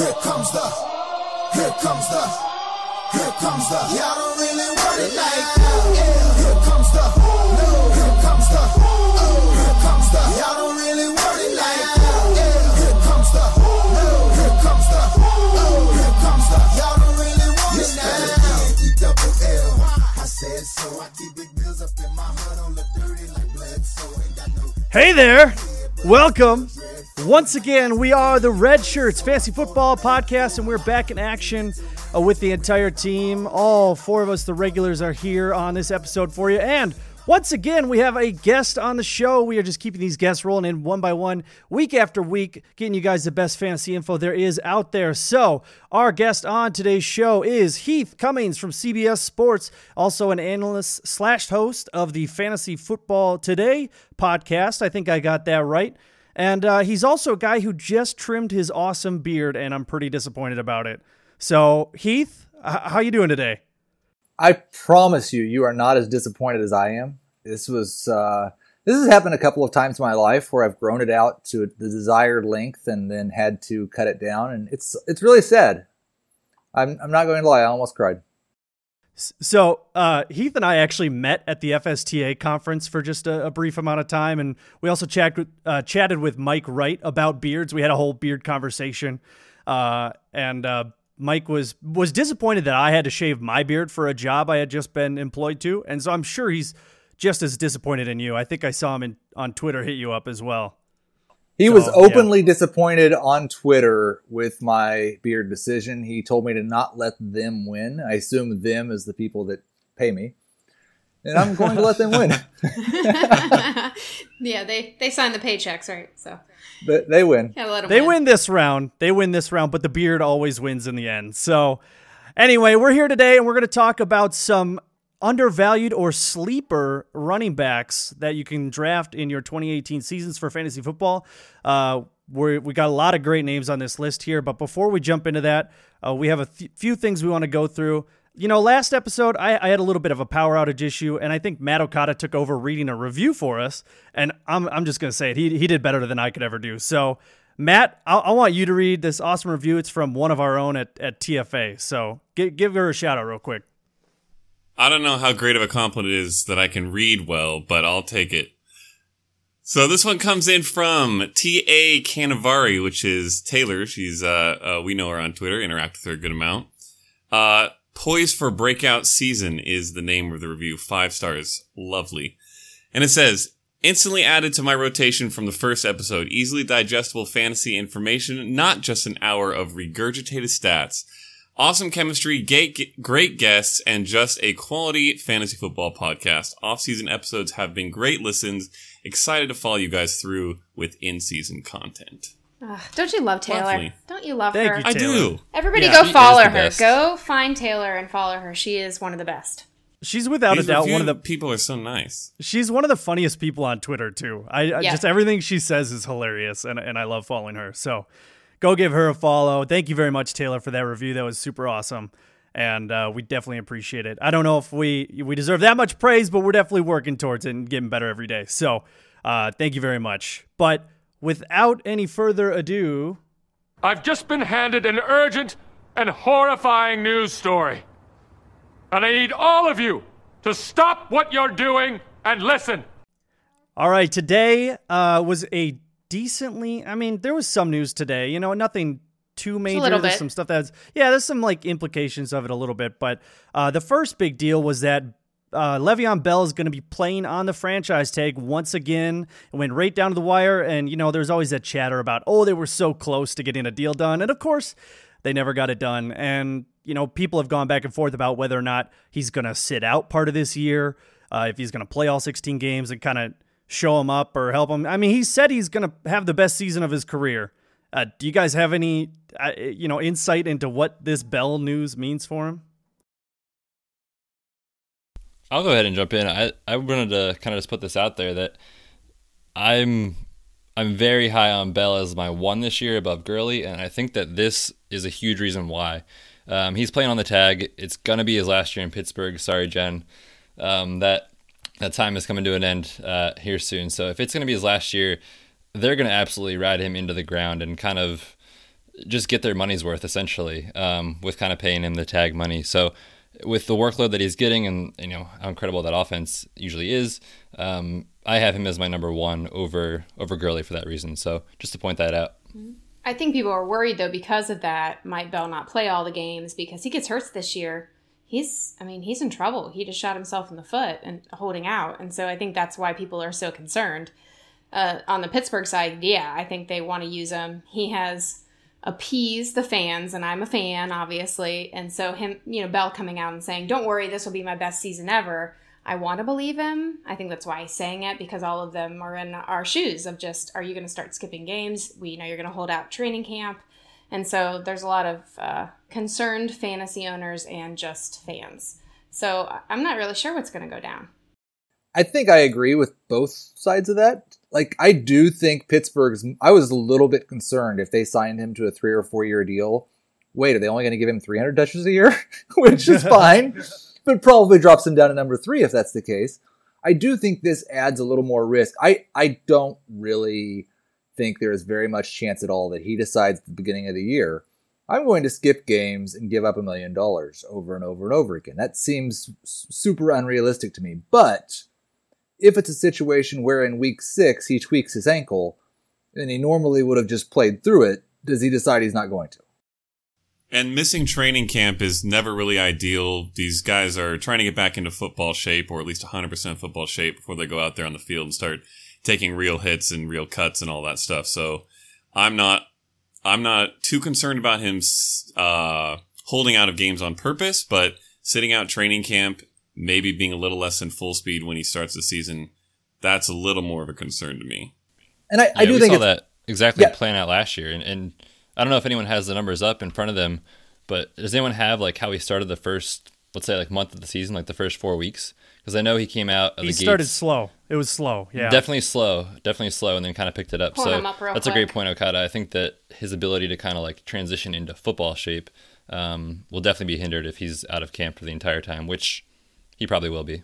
Here comes the, here comes the, here comes the. Y'all don't really want it like that. Yeah. Here comes the, no. Here comes the, oh. Here comes the. Y'all don't really want it like that. Yeah. Here comes the, no. Here comes the, oh. Here comes the. Y'all don't really want it now. E double L. I said so. I keep big bills up in my hood on the dirty like blood. So ain't got no. Hey there! Welcome. Once again, we are the Redshirts Fantasy Football Podcast, and we're back in action uh, with the entire team. All four of us, the regulars, are here on this episode for you. And once again, we have a guest on the show. We are just keeping these guests rolling in one by one, week after week, getting you guys the best fantasy info there is out there. So, our guest on today's show is Heath Cummings from CBS Sports, also an analyst slash host of the Fantasy Football Today podcast. I think I got that right. And uh, he's also a guy who just trimmed his awesome beard, and I'm pretty disappointed about it. So, Heath, h- how you doing today? I promise you, you are not as disappointed as I am. This was uh, this has happened a couple of times in my life where I've grown it out to the desired length and then had to cut it down, and it's it's really sad. I'm I'm not going to lie, I almost cried. So, uh, Heath and I actually met at the FSTA conference for just a, a brief amount of time, and we also uh, chatted with Mike Wright about beards. We had a whole beard conversation, uh, and uh, Mike was was disappointed that I had to shave my beard for a job I had just been employed to, and so I'm sure he's just as disappointed in you. I think I saw him in, on Twitter hit you up as well. He So, was yeah. openly disappointed on Twitter with my beard decision. He told me to not let them win. I assume them is the people that pay me. And I'm going to let them win. yeah, they they sign the paychecks, right? So But they win. gotta let them They win this round. They win this round, but the beard always wins in the end. So, anyway, we're here today and we're going to talk about some undervalued or sleeper running backs that you can draft in your 2018 seasons for fantasy football. Uh, we're, we got a lot of great names on this list here, but before we jump into that, uh, we have a th- few things we want to go through. You know, last episode, I, I had a little bit of a power outage issue, and I think Matt Okada took over reading a review for us. And I'm, I'm just going to say it. He, he did better than I could ever do. So, Matt, I, I want you to read this awesome review. It's from one of our own at, at TFA. So, give, give her a shout out real quick. I don't know how great of a compliment it is that I can read well, but I'll take it. So this one comes in from T.A. Canavari, which is Taylor. She's, uh, uh, we know her on Twitter, interact with her a good amount. Uh, Poised for Breakout Season is the name of the review. Five stars. Lovely. And it says, instantly added to my rotation from the first episode. Easily digestible fantasy information, not just an hour of regurgitated stats. Awesome chemistry, great, great guests, and just a quality fantasy football podcast. Off-season episodes have been great listens. Excited to follow you guys through with in-season content. Ugh, don't you love Taylor? Lovely. Don't you love Thank her? you, I do. Everybody Yeah. go follow her. best. Go find Taylor and follow her. She is one of the best. She's without These a doubt one of the people are so nice. She's one of the funniest people on Twitter too. I, I Yeah. just everything she says is hilarious, and and I love following her. So go give her a follow. Thank you very much, Taylor, for that review. That was super awesome, and uh, we definitely appreciate it. I don't know if we we deserve that much praise, but we're definitely working towards it and getting better every day. So uh, thank you very much. But without any further ado, I've just been handed an urgent and horrifying news story. And I need all of you to stop what you're doing and listen. All right, today uh, was a decently. I mean, there was some news today. You know, nothing too major. There's bit. some stuff that's yeah. There's some like implications of it a little bit, but uh, the first big deal was that. Uh, Le'Veon Bell is going to be playing on the franchise tag once again. It went right down to the wire, and you know there's always that chatter about oh they were so close to getting a deal done, and of course they never got it done. And you know people have gone back and forth about whether or not he's going to sit out part of this year, uh, if he's going to play all 16 games and kind of show him up or help him. I mean, he said he's going to have the best season of his career. Uh, do you guys have any, uh, you know, insight into what this Bell news means for him? I'll go ahead and jump in. I, I wanted to kind of just put this out there that I'm I'm very high on Bell as my one this year above Gurley, and I think that this is a huge reason why. Um, he's playing on the tag. It's gonna be his last year in Pittsburgh. Sorry, Jen. Um, that that time is coming to an end uh, here soon. So if it's gonna be his last year, they're gonna absolutely ride him into the ground and kind of just get their money's worth essentially um, with kind of paying him the tag money. So with the workload that he's getting and you know how incredible that offense usually is, um, I have him as my number one over over Gurley for that reason. So just to point that out. I think people are worried though because of that. Might Bell not play all the games because he gets hurt this year? He's, I mean, he's in trouble. He just shot himself in the foot and holding out, and so I think that's why people are so concerned. Uh, on the Pittsburgh side, yeah, I think they want to use him. He has appeased the fans, and I'm a fan, obviously, and so him, you know, Bell coming out and saying, "Don't worry, this will be my best season ever." I want to believe him. I think that's why he's saying it because all of them are in our shoes of just, are you going to start skipping games? We know you're going to hold out training camp. And so there's a lot of uh, concerned fantasy owners and just fans. So I- I'm not really sure what's going to go down. I think I agree with both sides of that. Like, I do think Pittsburgh's. I was a little bit concerned if they signed him to a three or four year deal. Wait, are they only going to give him 300 touches a year? Which is fine, but probably drops him down to number three if that's the case. I do think this adds a little more risk. I, I don't really think there is very much chance at all that he decides at the beginning of the year, I'm going to skip games and give up a million dollars over and over and over again. That seems super unrealistic to me. But if it's a situation where in week six he tweaks his ankle and he normally would have just played through it, does he decide he's not going to? And missing training camp is never really ideal. These guys are trying to get back into football shape, or at least 100% football shape, before they go out there on the field and start taking real hits and real cuts and all that stuff. So I'm not, I'm not too concerned about him uh, holding out of games on purpose, but sitting out training camp, maybe being a little less than full speed when he starts the season, that's a little more of a concern to me. And I, I do we think saw that exactly Yeah. playing out last year, and, and I don't know if anyone has the numbers up in front of them, but does anyone have like how he started the first, let's say, like month of the season, like the first four weeks? Because I know he came out of He the started gates slow. It was slow. Yeah. definitely slow, definitely slow, and then kind of picked it up. Pulling so him up real that's a great point, Okada. I think that his ability to kind of like transition into football shape um, will definitely be hindered if he's out of camp for the entire time, which he probably will be.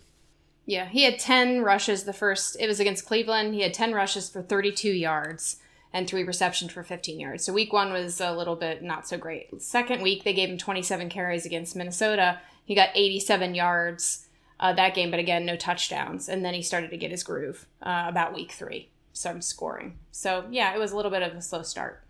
Yeah, he had 10 rushes the first, it was against Cleveland. He had 10 rushes for 32 yards and three receptions for 15 yards. So week one was a little bit not so great. Second week, they gave him 27 carries against Minnesota. He got 87 yards uh, that game, but again, no touchdowns. And then he started to get his groove uh, about week three, some scoring. So yeah, it was a little bit of a slow start.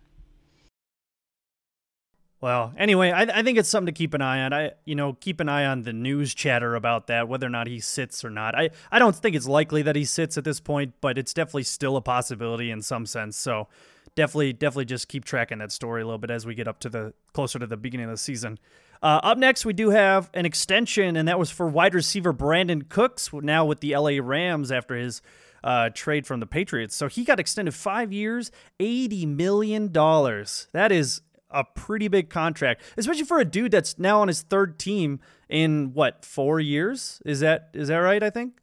Well, anyway, I, I think it's something to keep an eye on. I, you know, keep an eye on the news chatter about that, whether or not he sits or not. I, I don't think it's likely that he sits at this point, but it's definitely still a possibility in some sense. So, definitely, definitely just keep tracking that story a little bit as we get up to the closer to the beginning of the season. Uh, up next, we do have an extension, and that was for wide receiver Brandin Cooks, now with the LA Rams after his uh, trade from the Patriots. So he got extended five years, $80 million. That is a pretty big contract, especially for a dude that's now on his third team in what, four years? Is that is that right? I think?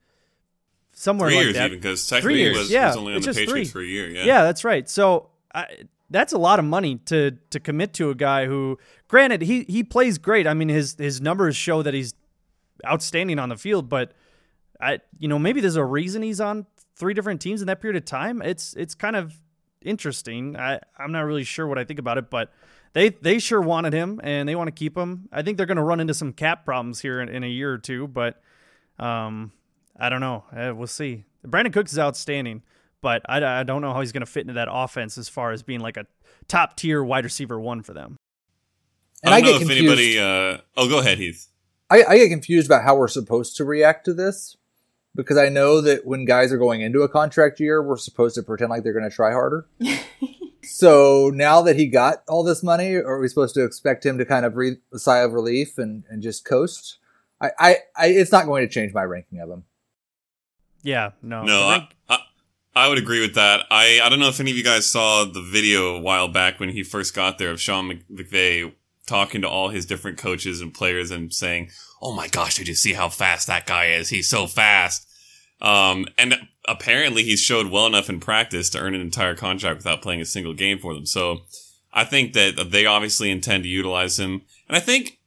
Somewhere Three like years that. even, because technically he years, was, yeah. was only on it's the Patriots three. for a year. Yeah. Yeah, that's right. So I, that's a lot of money to to commit to a guy who, granted, he he plays great. I mean, his his numbers show that he's outstanding on the field, but I you know maybe there's a reason he's on three different teams in that period of time. It's it's kind of interesting. I I'm not really sure what I think about it, but they they sure wanted him and they want to keep him. I think they're going to run into some cap problems here in, in a year or two, but um I don't know. Uh, we'll see. Brandin Cooks is outstanding, but I, I don't know how he's going to fit into that offense as far as being like a top tier wide receiver one for them. And I I, don't get know if confused. anybody. Uh, oh, go ahead, Heath. I, I get confused about how we're supposed to react to this because I know that when guys are going into a contract year, we're supposed to pretend like they're going to try harder. so now that he got all this money, are we supposed to expect him to kind of breathe a sigh of relief and, and just coast? I, I, I, it's not going to change my ranking of him. Yeah, no, No, I, I, I would agree with that. I, I don't know if any of you guys saw the video a while back when he first got there of Sean Mc- McVay talking to all his different coaches and players and saying, "Oh my gosh, did you see how fast that guy is? He's so fast." Um, and apparently he's showed well enough in practice to earn an entire contract without playing a single game for them. So I think that they obviously intend to utilize him. And I think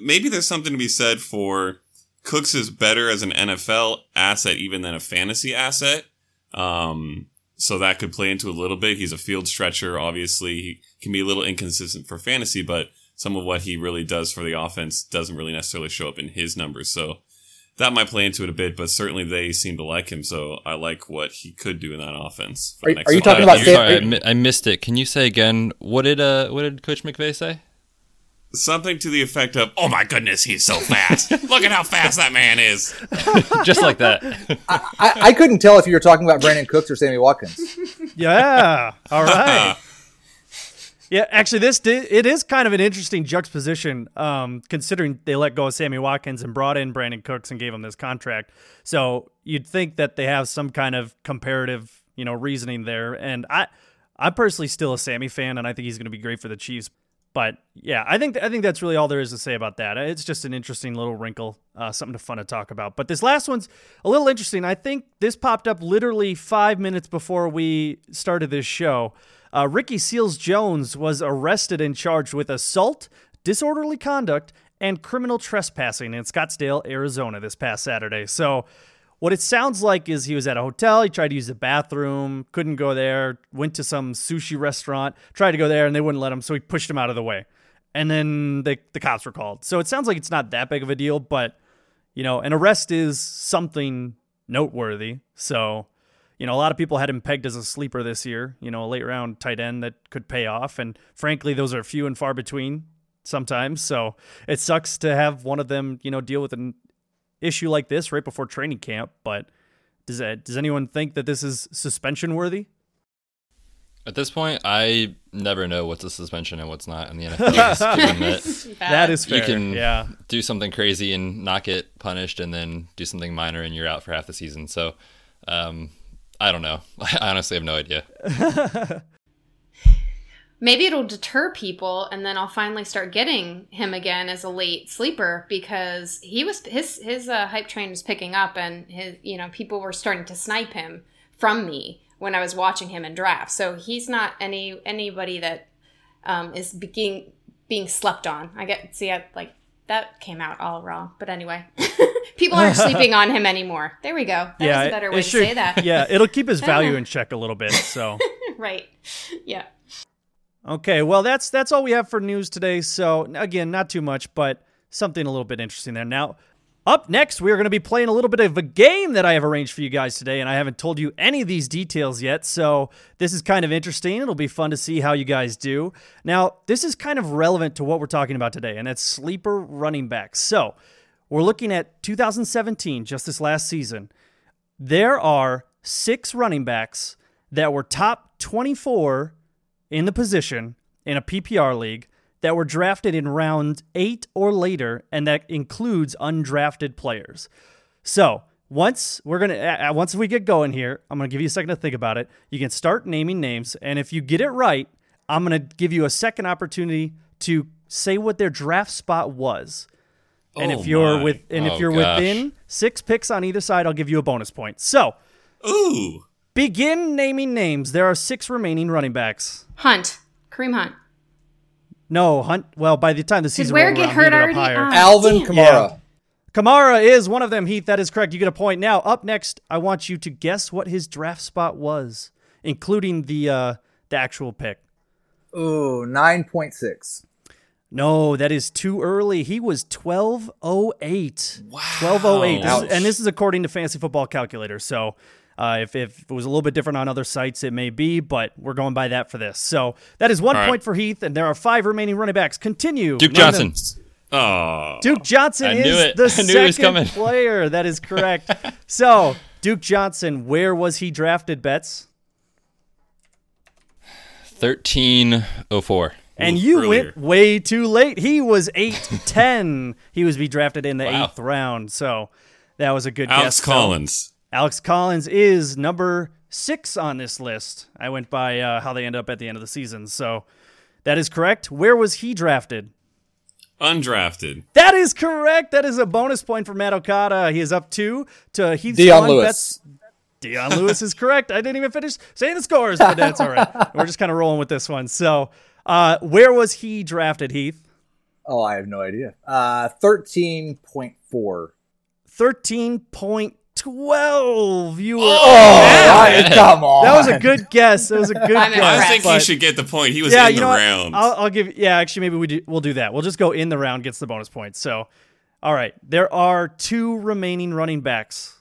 maybe there's something to be said for Cooks is better as an NFL asset even than a fantasy asset. Um, so that could play into a little bit. He's a field stretcher. Obviously, he can be a little inconsistent for fantasy, but some of what he really does for the offense doesn't really necessarily show up in his numbers. So that might play into it a bit, but certainly they seem to like him. So I like what he could do in that offense. Are- are you talking about years. Sorry, I, I missed it. Can you say again? What did uh what did Coach McVay say? Something to the effect of, "Oh my goodness, he's so fast! Look at how fast that man is." Just like that. I, I couldn't tell if you were talking about Brandin Cooks or Sammy Watkins. Yeah. All right. Yeah, actually, this di- it is kind of an interesting juxtaposition, um, considering they let go of Sammy Watkins and brought in Brandin Cooks and gave him this contract. So you'd think that they have some kind of comparative, you know, reasoning there. And I, I'm personally still a Sammy fan, and I think he's going to be great for the Chiefs. But yeah, I think I think that's really all there is to say about that. It's just an interesting little wrinkle, uh, something to fun to talk about. But this last one's a little interesting. I think this popped up literally five minutes before we started this show. Uh, Ricky Seals Jones was arrested and charged with assault, disorderly conduct, and criminal trespassing in Scottsdale, Arizona, this past Saturday. So what it sounds like is he was at a hotel, he tried to use the bathroom, couldn't go there, went to some sushi restaurant, tried to go there, and they wouldn't let him, so he pushed him out of the way. And then the, the cops were called. So it sounds like it's not that big of a deal, but, you know, an arrest is something noteworthy. So, you know, a lot of people had him pegged as a sleeper this year, you know, a late round tight end that could pay off. And frankly, those are few and far between sometimes. So it sucks to have one of them, you know, deal with an issue like this right before training camp. But does that, does anyone think that this is suspension worthy? At this point, I never know what's a suspension and what's not in the NFL. that That is fair. you can yeah. do something crazy and not get punished, and then do something minor and you're out for half the season. So, um, I don't know. I honestly have no idea. Maybe it'll deter people, and then I'll finally start getting him again as a late sleeper because he was his his uh, hype train was picking up, and his you know people were starting to snipe him from me when I was watching him in drafts. So he's not any anybody that um, is being being slept on. I get see I, like that came out all wrong, but anyway, people aren't sleeping on him anymore. There we go. That yeah, was a better way to should- say that. Yeah, it'll keep his value in check a little bit. So right. Yeah. Okay, well that's that's all we have for news today. So again, not too much, but something a little bit interesting there. Now, up next, we're going to be playing a little bit of a game that I have arranged for you guys today, and I haven't told you any of these details yet. So this is kind of interesting. It'll be fun to see how you guys do. Now, this is kind of relevant to what we're talking about today, and that's sleeper running backs. So we're looking at 2017, just this last season. There are six running backs that were top 24 in the position in a PPR league that were drafted in round eight or later, and that includes undrafted players. So once we're gonna, once we get going here, I'm gonna give you a second to think about it. You can start naming names, and if you get it right, I'm gonna give you a second opportunity to say what their draft spot was. And Oh if you're my. with, and if Oh, you're gosh. within six picks on either side, I'll give you a bonus point. So Ooh, begin naming names. There are six remaining running backs. Hunt. Kareem Hunt. No, Hunt. Well, by the time the season Ware rolled get around, hurt already? up higher. Ah. Alvin damn. Kamara. Kamara is one of them. Heath, that is correct. You get a point. Now, up next, I want you to guess what his draft spot was, including the uh, the actual pick. Ooh, 9.6. No, that is too early. He was 1208. Wow. 1208. This is- and this is according to Fantasy Football Calculator. So uh, if, if it was a little bit different on other sites, it may be, but we're going by that for this. So that is one right. point for Heath, and there are five remaining running backs. Continue. Duke them. Johnson. oh, Duke Johnson is it. the second player. That is correct. so, Duke Johnson, where was he drafted, oh four. And you earlier. went way too late. He was 8'10. he was be drafted in the Wow. eighth round. So, that was a good Alex guess. So, Collins. Alex Collins is number six on this list. I went by uh, how they end up at the end of the season. So, that is correct. Where was he drafted? Undrafted. That is correct. That is a bonus point for Matt Okada. He is up two to Heath's Dion one. Lewis. Betz- Dion Lewis is correct. I didn't even finish saying the scores, but that's all right. We're just kind of rolling with this one. So, uh, where was he drafted, Heath? Oh, I have no idea. Uh, 13.4. 12. You were. Oh, I- come on. That was a good guess. That was a good I'm guess. I impressed. think but- he should get the point. He was yeah, in you the know what? round. I'll, I'll give. Yeah, actually, maybe we do, we'll do that. We'll just go in the round gets the bonus points. So, all right, there are two remaining running backs.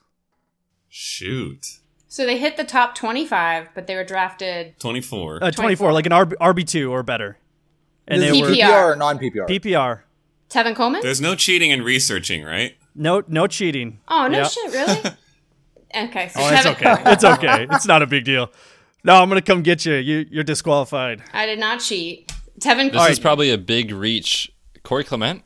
Shoot. So they hit the top 25, but they were drafted. 24. Uh, 24, like an RB, RB2 or better. And This they is were PPR. PPR or non-PPR? PPR. Tevin Coleman? There's no cheating and researching, right? No, no cheating. Oh, no Yeah. shit, really? okay, so Oh, it's okay. It's okay. It's not a big deal. No, I'm gonna come get you. You you're disqualified. I did not cheat. Tevin This is probably a big reach. Corey Clement.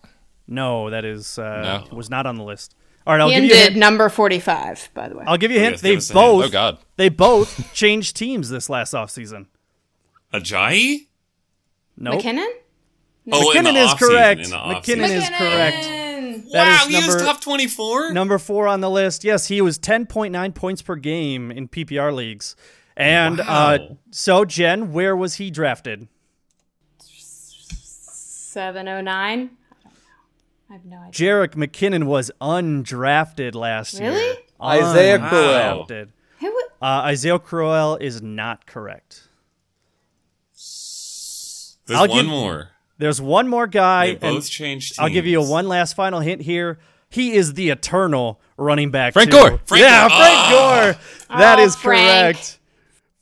No, that is uh, No. was not on the list. All right, I'll He give you a hint. number 45, by the way. I'll give you a hint. They give hint. both Oh God. they both changed teams this last offseason. Ajayi? Nope. McKinnon? Oh, in the McKinnon is offseason, correct. in the McKinnon offseason. is correct. McKinnon! That wow, is he was number- top 24? Number four on the list. Yes, he was 10.9 points per game in PPR leagues. And uh, so, Jen, where was he drafted? 709? I have no idea. Jerick McKinnon was undrafted last year. Really? Isaiah Wow. Crowell. Undrafted. Who. Uh, Isaiah Crowell is not correct. There's I'll one give- more. There's one more guy. They and both changed teams. I'll give you a one last final hint here. He is the eternal running back. Frank too. Gore. Frank yeah, Gore. Frank Ah. Gore. That Oh, is Frank. correct.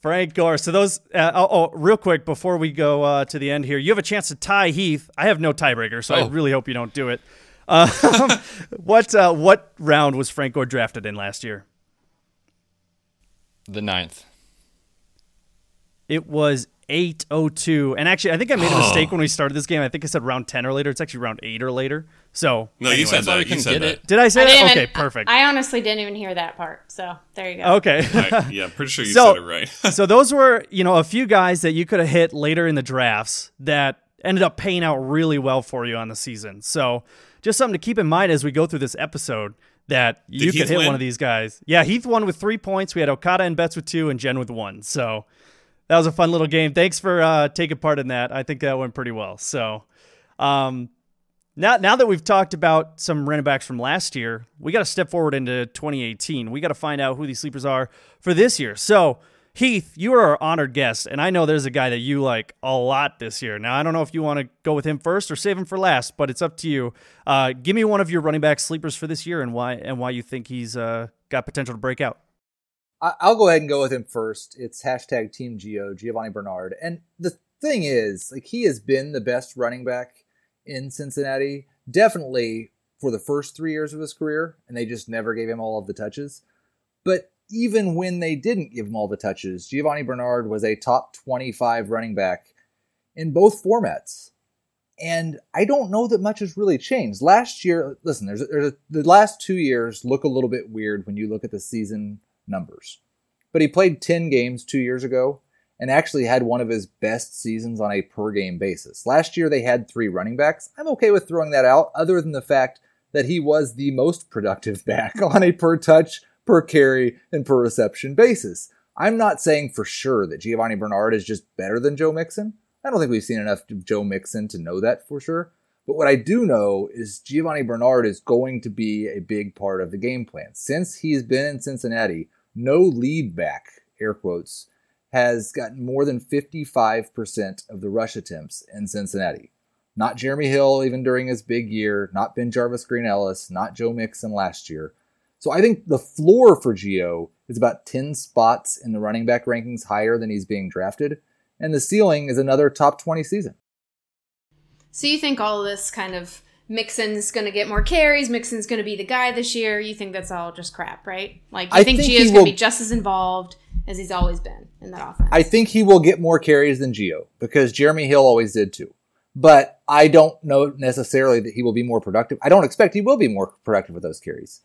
Frank Gore. So those. Uh, oh, oh, real quick before we go uh, to the end here, you have a chance to tie Heath. I have no tiebreaker, so I Oh. really hope you don't do it. Uh, what uh, what round was Frank Gore drafted in last year? The ninth. It was 802. And actually, I think I made a mistake when we started this game. I think I said round 10 or later. It's actually round 8 or later. So, No, you said That's why we that. You said get that. it. did I say I that? didn't Okay, perfect. I honestly didn't even hear that part. So there you go. okay. I- yeah, pretty sure you So- said it right. so those were, you know, a few guys that you could have hit later in the drafts that ended up paying out really well for you on the season. So, just something to keep in mind as we go through this episode that you could Heath hit win? one of these guys. Yeah, Heath won with 3 points. We had Okada and Betz with 2 and Jen with 1. So, that was a fun little game. Thanks for uh, taking part in that. I think that went pretty well. So, um, now now that we've talked about some running backs from last year, we got to step forward into 2018. We got to find out who these sleepers are for this year. So, Heath, you are our honored guest, and I know there's a guy that you like a lot this year. Now, I don't know if you want to go with him first or save him for last, but it's up to you. Uh, give me one of your running back sleepers for this year and why and why you think he's uh, got potential to break out. I'll go ahead and go with him first. It's hashtag Team Gio, Giovani Bernard. And the thing is, like he has been the best running back in Cincinnati, definitely for the first three years of his career, and they just never gave him all of the touches. But even when they didn't give him all the touches, Giovani Bernard was a top 25 running back in both formats. And I don't know that much has really changed. Last year, listen, there's, there's a, the last two years look a little bit weird when you look at the season numbers. But he played 10 games two years ago and actually had one of his best seasons on a per game basis. Last year they had three running backs. I'm okay with throwing that out, other than the fact that he was the most productive back on a per touch, per carry, and per reception basis. I'm not saying for sure that Giovani Bernard is just better than Joe Mixon. I don't think we've seen enough of Joe Mixon to know that for sure. But what I do know is Giovani Bernard is going to be a big part of the game plan. Since he's been in Cincinnati, no lead back, air quotes, has gotten more than 55% of the rush attempts in Cincinnati. Not Jeremy Hill, even during his big year, not BenJarvus Green-Ellis, not Joe Mixon last year. So I think the floor for Gio is about 10 spots in the running back rankings higher than he's being drafted, and the ceiling is another top 20 season. So you think all this kind of Mixon's going to get more carries, Mixon's going to be the guy this year? You think that's all just crap, right? Like you I think, think Gio's going to be just as involved as he's always been in that offense? I think he will get more carries than Gio because Jeremy Hill always did too. But I don't know necessarily that he will be more productive. I don't expect he will be more productive with those carries.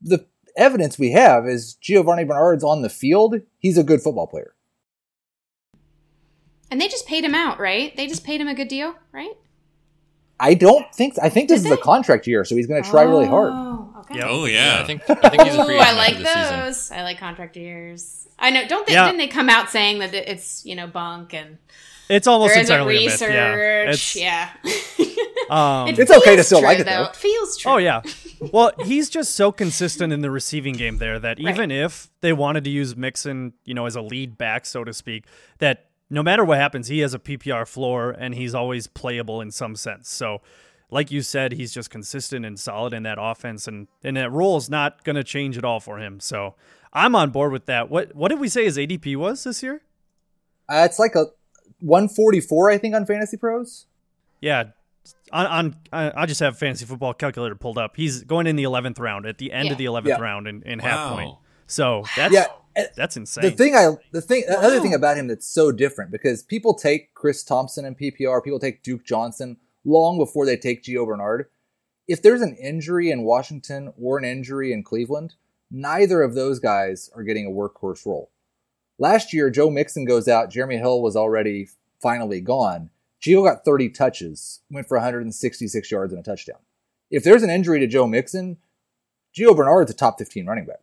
The evidence we have is Giovani Bernard's on the field. He's a good football player. and they just paid him out, right? They just paid him a good deal, right? I don't think I think this Did is a contract year, so he's going to try really hard. Oh, okay. Yep. Oh Yeah, yeah. I think I think he's a free Ooh, agent I like after this season. those. I like contract years. I know. Don't they? Yeah. Didn't they come out saying that it's you know bunk and It's almost there isn't entirely a myth. research? Yeah. It's, Yeah. Um, It It's okay to feels still true, like it, though. It feels true. Oh yeah. Well, he's just so consistent in the receiving game there that Right. even if they wanted to use Mixon, you know, as a lead back, so to speak, that no matter what happens, he has a PPR floor and he's always playable in some sense. So, like you said, he's just consistent and solid in that offense, and and that role is not going to change at all for him. So, I'm on board with that. What what did we say his ADP was this year? Uh, it's like a 144, I think, on Fantasy Pros. Yeah. On, on I I just have fantasy football calculator pulled up. He's going in the eleventh round at the end Yeah. of the eleventh Yeah. round in, in half point. So that's Yeah, and that's insane. the thing I the thing the other thing about him that's so different because people take Chris Thompson in PPR, people take Duke Johnson long before they take Gio Bernard. If there's an injury in Washington or an injury in Cleveland, neither of those guys are getting a workhorse role. Last year, Joe Mixon goes out. Jeremy Hill was already finally gone. Gio got 30 touches, went for 166 yards and a touchdown. If there's an injury to Joe Mixon, Gio Bernard's a top 15 running back.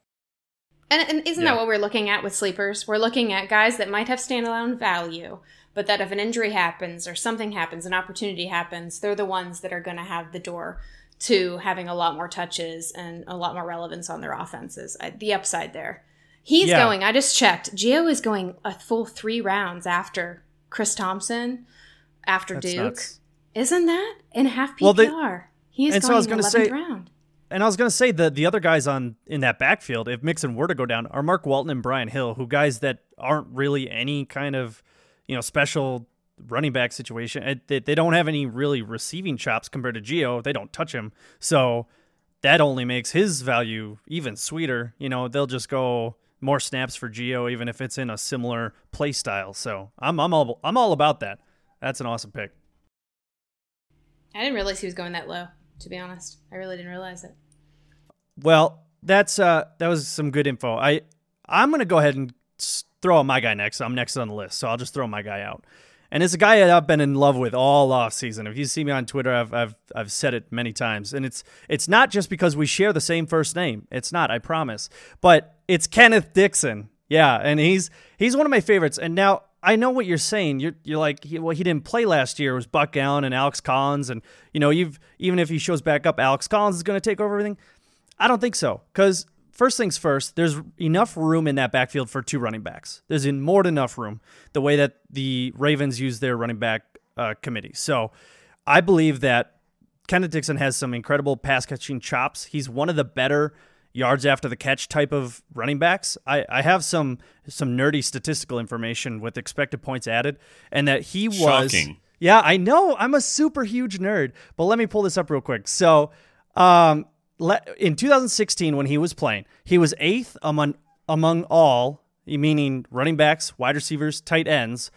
And, and isn't Yeah. that what we're looking at with sleepers? We're looking at guys that might have standalone value, but that if an injury happens or something happens, an opportunity happens, they're the ones that are going to have the door to having a lot more touches and a lot more relevance on their offenses. The upside there. He's Yeah. going, I just checked. Gio is going a full three rounds after Chris Thompson, after That's Duke. nuts. Isn't that in half PPR? Well, they- He's and so I going was gonna 11th say- round. And I was gonna say the the other guys on in that backfield, if Mixon were to go down, are Mark Walton and Brian Hill, who guys that aren't really any kind of you know special running back situation. They, they don't have any really receiving chops compared to Gio. They don't touch him, so that only makes his value even sweeter. You know, they'll just go more snaps for Gio, even if it's in a similar play style. So I'm I'm all I'm all about that. That's an awesome pick. I didn't realize he was going that low, to be honest. I really didn't realize it. Well, that's uh that was some good info. I I'm gonna go ahead and throw my guy next. I'm next on the list, so I'll just throw my guy out. And it's a guy that I've been in love with all off season. If you see me on Twitter, I've I've I've said it many times, and it's it's not just because we share the same first name. It's not, I promise. But it's Kenneth Dixon. Yeah, and he's he's one of my favorites. And now I know what you're saying. You're you're like, he, well, he didn't play last year. It was Buck Allen and Alex Collins, and you know, you've even if he shows back up, Alex Collins is going to take over everything. I don't think so. Because first things first, there's enough room in that backfield for two running backs. There's in more than enough room the way that the Ravens use their running back uh, committee. So I believe that Kenneth Dixon has some incredible pass catching chops. He's one of the better yards after the catch type of running backs. I, I have some some nerdy statistical information with expected points added, and that he was Shocking. yeah, I know. I'm a super huge nerd, but let me pull this up real quick. So, um, in 2016, when he was playing, he was eighth among among all, meaning running backs, wide receivers, tight ends,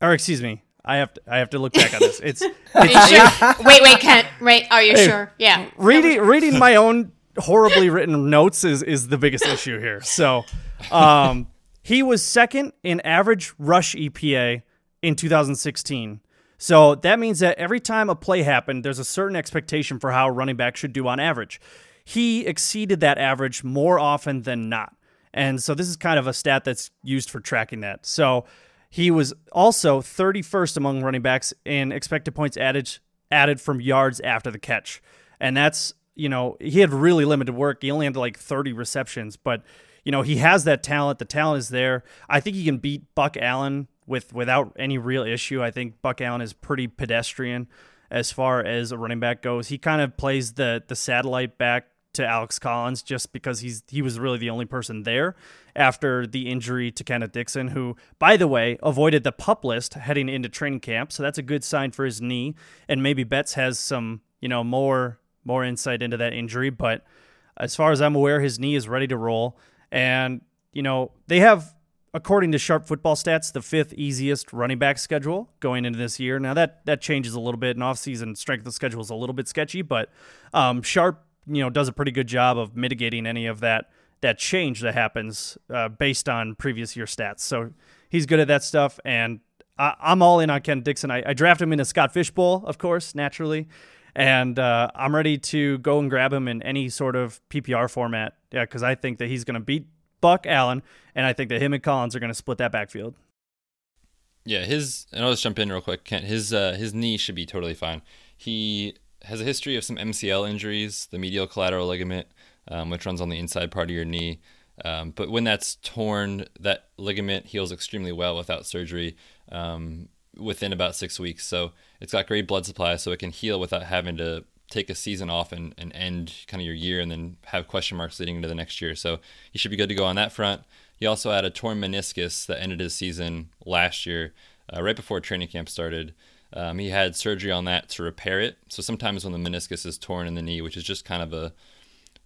or excuse me, I have to I have to look back on this. It's you sure? wait, wait, Kent. Wait, are you sure? Yeah. reading reading my own horribly written notes is is the biggest issue here. So, um, he was second in average rush EPA in 2016. So that means that every time a play happened, there's a certain expectation for how a running back should do on average. He exceeded that average more often than not. And so this is kind of a stat that's used for tracking that. So he was also 31st among running backs in expected points added added from yards after the catch. And that's, you know, he had really limited work. He only had like 30 receptions, but you know, he has that talent. The talent is there. I think he can beat Buck Allen with without any real issue. I think Buck Allen is pretty pedestrian as far as a running back goes. He kind of plays the the satellite back to Alex Collins just because he's he was really the only person there after the injury to Kenneth Dixon, who, by the way, avoided the pup list heading into training camp. So that's a good sign for his knee. And maybe Betz has some, you know, more more insight into that injury. But as far as I'm aware, his knee is ready to roll. And, you know, they have according to Sharp Football Stats, the fifth easiest running back schedule going into this year. Now that that changes a little bit, and offseason strength of schedule is a little bit sketchy, but um, Sharp, you know, does a pretty good job of mitigating any of that that change that happens uh, based on previous year stats. So he's good at that stuff, and I, I'm all in on Ken Dixon. I, I draft him in a Scott Fishbowl, of course, naturally. And uh, I'm ready to go and grab him in any sort of PPR format. Yeah, because I think that he's going to beat Buck Allen, and I think that him and Collins are going to split that backfield. Yeah, his and I'll just jump in real quick. Kent, his uh, his knee should be totally fine. He has a history of some MCL injuries, the medial collateral ligament, um, which runs on the inside part of your knee. Um, but when that's torn, that ligament heals extremely well without surgery um, within about six weeks. So it's got great blood supply, so it can heal without having to take a season off and, and end kind of your year and then have question marks leading into the next year. So he should be good to go on that front. He also had a torn meniscus that ended his season last year, uh, right before training camp started. Um, he had surgery on that to repair it. So sometimes when the meniscus is torn in the knee, which is just kind of a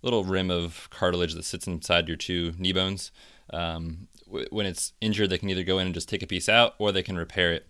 little rim of cartilage that sits inside your two knee bones, um, w- when it's injured, they can either go in and just take a piece out or they can repair it.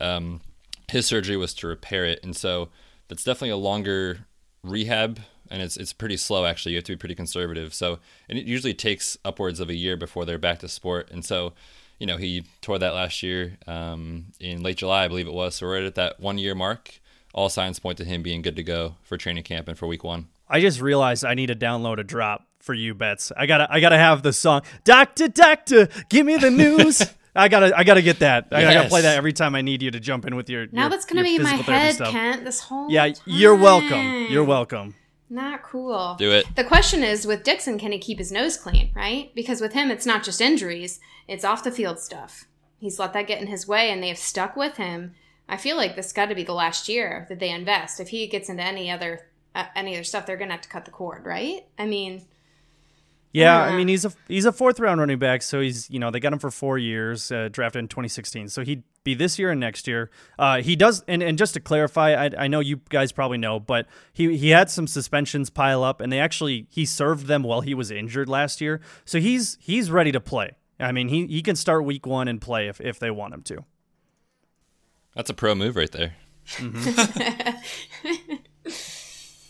Um, his surgery was to repair it, and so that's definitely a longer rehab and it's it's pretty slow actually. You have to be pretty conservative. So and it usually takes upwards of a year before they're back to sport. And so, you know, he tore that last year um, in late July, I believe it was. So we're at that one year mark. All signs point to him being good to go for training camp and for week one. I just realized I need to download a drop for you, Betz. I gotta I gotta have the song Doctor Doctor, give me the news. I gotta I gotta get that. I gotta play that every time I need you to jump in with your. Now your- that's gonna be in my physical therapy head, stuff. Kent. This whole Yeah, time. you're welcome. You're welcome. Not cool. Do it. The question is with Dixon, can he keep his nose clean, right? Because with him, it's not just injuries, it's off the field stuff. He's let that get in his way and they have stuck with him. I feel like this got to be the last year that they invest. If he gets into any other uh, any other stuff, they're going to have to cut the cord, right? I mean, Yeah, I mean he's a he's a fourth round running back, so he's you know they got him for four years, uh, drafted in 2016, so he'd be this year and next year. Uh, he does, and, and just to clarify, I, I know you guys probably know, but he he had some suspensions pile up, and they actually he served them while he was injured last year, so he's he's ready to play. I mean he he can start week one and play if if they want him to. That's a pro move right there.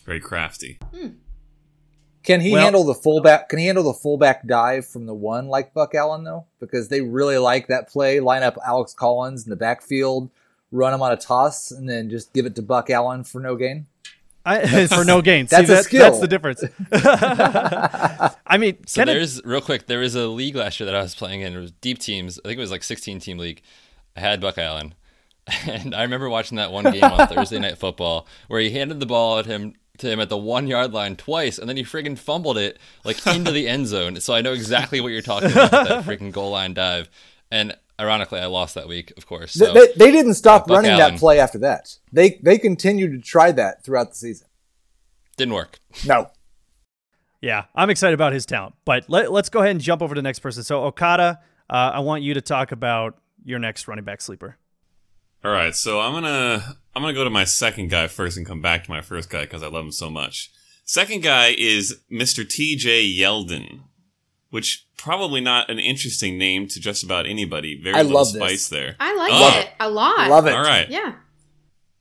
Very crafty. Can he Well- handle the fullback? Can he handle the fullback dive from the one like Buck Allen though? Because they really like that play. Line up Alex Collins in the backfield, run him on a toss, and then just give it to Buck Allen for no gain. I, for no gain. See, That's a that- skill. That's the difference. I mean, So there's real quick. There was a league last year that I was playing in. It was deep teams. I think it was like 16 team league. I had Buck Allen, and I remember watching that one game on Thursday Night Football where he handed the ball at him to him at the one yard line twice, and then he friggin' fumbled it like into the end zone. So I know exactly what you're talking about that freaking goal line dive. And ironically, I lost that week, of course. So they, they didn't stop Buck running Allen. that play after that. They they continued to try that throughout the season. didn't work. No, Yeah, I'm excited about his talent. But let, let's go ahead and jump over to the next person. So Okada, uh, I want you to talk about your next running back sleeper. All right, so I'm gonna I'm gonna go to my second guy first and come back to my first guy because I love him so much. Second guy is Mr. T.J. Yeldon, which probably not an interesting name to just about anybody. Very I little love spice this. there. I like Oh. it a lot. love it. All right. Yeah.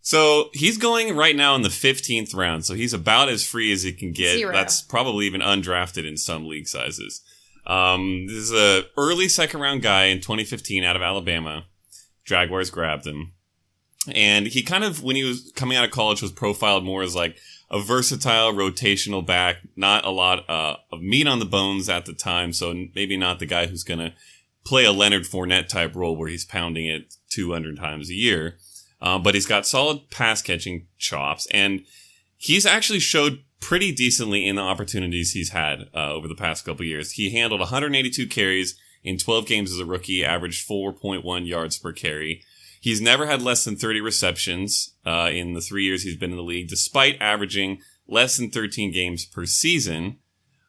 So he's going right now in the 15th round. So he's about as free as he can get. Zero. That's probably even undrafted in some league sizes. Um, this is a early second round guy in 2015 out of Alabama. Jaguars grabbed him. And he kind of, when he was coming out of college, was profiled more as like a versatile rotational back, not a lot uh, of meat on the bones at the time. So maybe not the guy who's going to play a Leonard Fournette type role where he's pounding it 200 times a year. Uh, but he's got solid pass catching chops, and he's actually showed pretty decently in the opportunities he's had uh, over the past couple years. He handled 182 carries in 12 games as a rookie, averaged 4.1 yards per carry. He's never had less than 30 receptions uh, in the three years he's been in the league, despite averaging less than 13 games per season.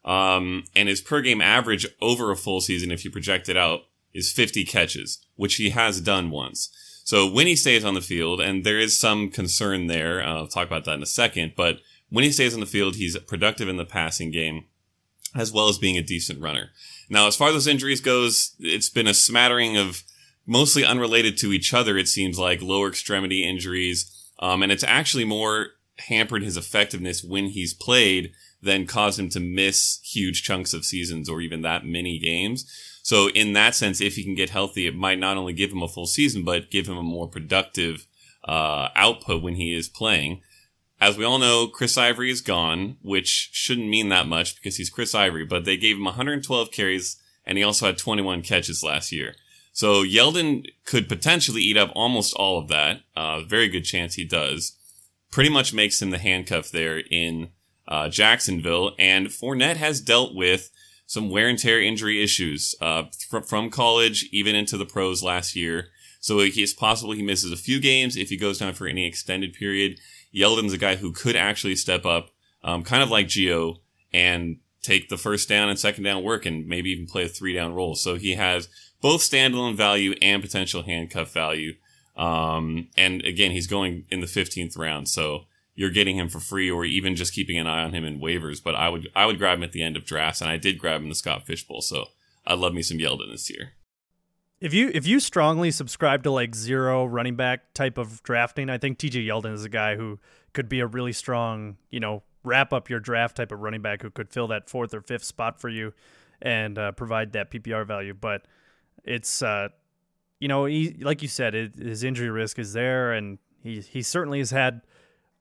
Um, and his per game average over a full season, if you project it out, is 50 catches, which he has done once. So when he stays on the field, and there is some concern there, uh, I'll talk about that in a second, but when he stays on the field, he's productive in the passing game, as well as being a decent runner. Now, as far as those injuries goes, it's been a smattering of mostly unrelated to each other, it seems like, lower extremity injuries, um, and it's actually more hampered his effectiveness when he's played than caused him to miss huge chunks of seasons or even that many games. So in that sense, if he can get healthy, it might not only give him a full season, but give him a more productive uh, output when he is playing. As we all know, Chris Ivory is gone, which shouldn't mean that much because he's Chris Ivory, but they gave him 112 carries and he also had 21 catches last year. So Yeldon could potentially eat up almost all of that. Uh, very good chance he does. Pretty much makes him the handcuff there in uh, Jacksonville. And Fournette has dealt with some wear and tear injury issues uh, fr- from college even into the pros last year. So it's possible he misses a few games if he goes down for any extended period. Yeldon's a guy who could actually step up, um, kind of like Gio, and take the first down and second down work and maybe even play a three down role. So he has both standalone value and potential handcuff value. Um, and again, he's going in the 15th round. So you're getting him for free or even just keeping an eye on him in waivers. But I would, I would grab him at the end of drafts. And I did grab him in the Scott Fishbowl. So I love me some Yeldon this year. If you if you strongly subscribe to like zero running back type of drafting, I think TJ Yeldon is a guy who could be a really strong, you know, wrap up your draft type of running back who could fill that fourth or fifth spot for you and uh, provide that PPR value. But it's uh, you know, he, like you said, it, his injury risk is there, and he he certainly has had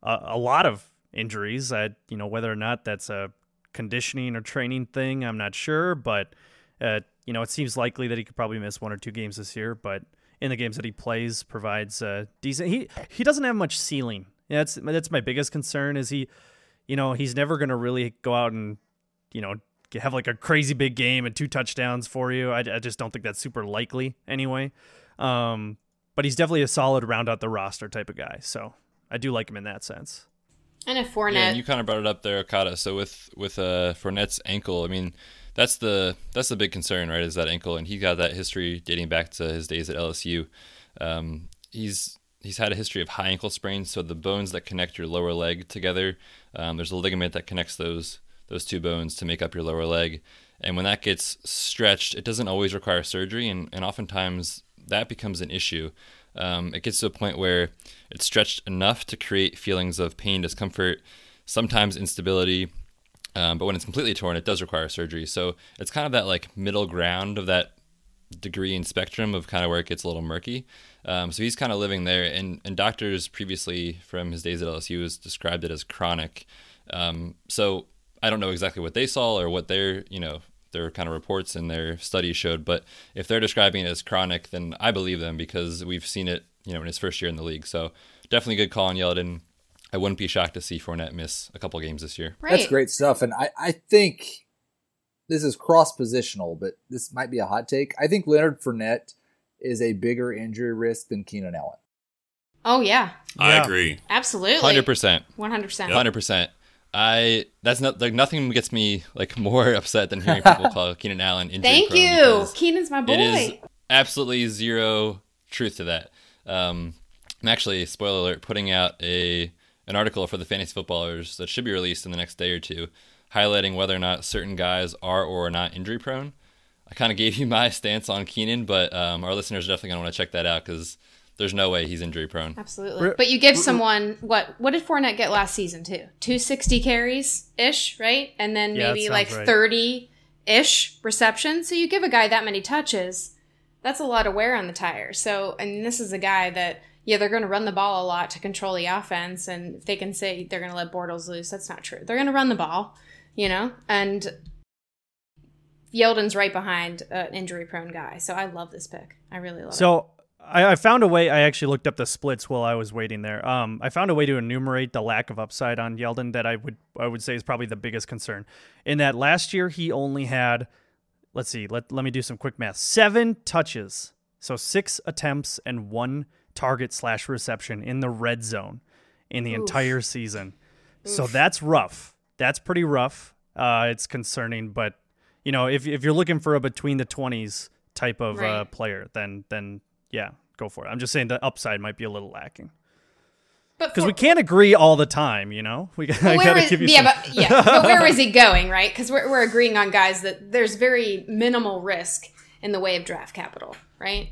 a, a lot of injuries. I, you know, whether or not that's a conditioning or training thing, I'm not sure, but uh, you know, it seems likely that he could probably miss one or two games this year. But in the games that he plays, provides uh, decent. He he doesn't have much ceiling. Yeah, that's that's my biggest concern. Is he, you know, he's never going to really go out and, you know, have like a crazy big game and two touchdowns for you. I, I just don't think that's super likely anyway. Um, but he's definitely a solid round out the roster type of guy. So I do like him in that sense. And if Fournette, Yeah, and you kind of brought it up there, Okada. So with with uh, Fournette's ankle, I mean, that's the that's the big concern, right? Is that ankle, and he got that history dating back to his days at LSU. Um, he's he's had a history of high ankle sprains, so the bones that connect your lower leg together, um, there's a ligament that connects those those two bones to make up your lower leg, and when that gets stretched, it doesn't always require surgery, and and oftentimes that becomes an issue. Um, it gets to a point where it's stretched enough to create feelings of pain, discomfort, sometimes instability. Um, but when it's completely torn, it does require surgery. So it's kind of that like middle ground of that degree and spectrum of kind of where it gets a little murky. Um, so he's kind of living there. And, and doctors previously from his days at LSU has described it as chronic. Um, so I don't know exactly what they saw or what their, you know, their kind of reports and their studies showed. But if they're describing it as chronic, then I believe them because we've seen it, you know, in his first year in the league. So definitely good call on Yeldon. I wouldn't be shocked to see Fournette miss a couple games this year. right? That's great stuff. And I, I think this is cross positional, but this might be a hot take. I think Leonard Fournette is a bigger injury risk than Keenan Allen. Oh yeah, I Yeah. agree. absolutely, Hundred percent. one hundred percent. Hundred percent. I that's not like nothing gets me like more upset than hearing people call Keenan Allen injury Thank you, Keenan's my boy. It is absolutely zero truth to that. Um, I'm actually, spoiler alert, putting out a an article for the fantasy footballers that should be released in the next day or two, highlighting whether or not certain guys are or are not injury prone. I kind of gave you my stance on Keenan, but um, our listeners are definitely going to want to check that out because there's no way he's injury prone. Absolutely. But you give someone what what did Fournette get last season too? 260 carries ish, right? And then Yeah, maybe sounds like right. 30 ish receptions. So you give a guy that many touches, that's a lot of wear on the tire. So and this is a guy that yeah, they're going to run the ball a lot to control the offense and if they can say they're going to let Bortles loose, that's not true. They're going to run the ball, you know? And Yeldon's right behind an injury prone guy. So I love this pick. I really love it. So I, I found a way. I actually looked up the splits while I was waiting there. Um, I found a way to enumerate the lack of upside on Yeldon that I would I would say is probably the biggest concern. In that last year, he only had, let's see, let let me do some quick math. Seven touches, so six attempts and one target slash reception in the red zone in the Oof. entire season. So that's rough. That's pretty rough. Uh, it's concerning, but you know, if if you're looking for a between the twenties type of uh, player, then then yeah, go for it. I'm just saying the upside might be a little lacking But because we can't agree all the time. You know, we I gotta give you yeah, some. but yeah, but where is he going, right? Because we're we're agreeing on guys that there's very minimal risk in the way of draft capital, right?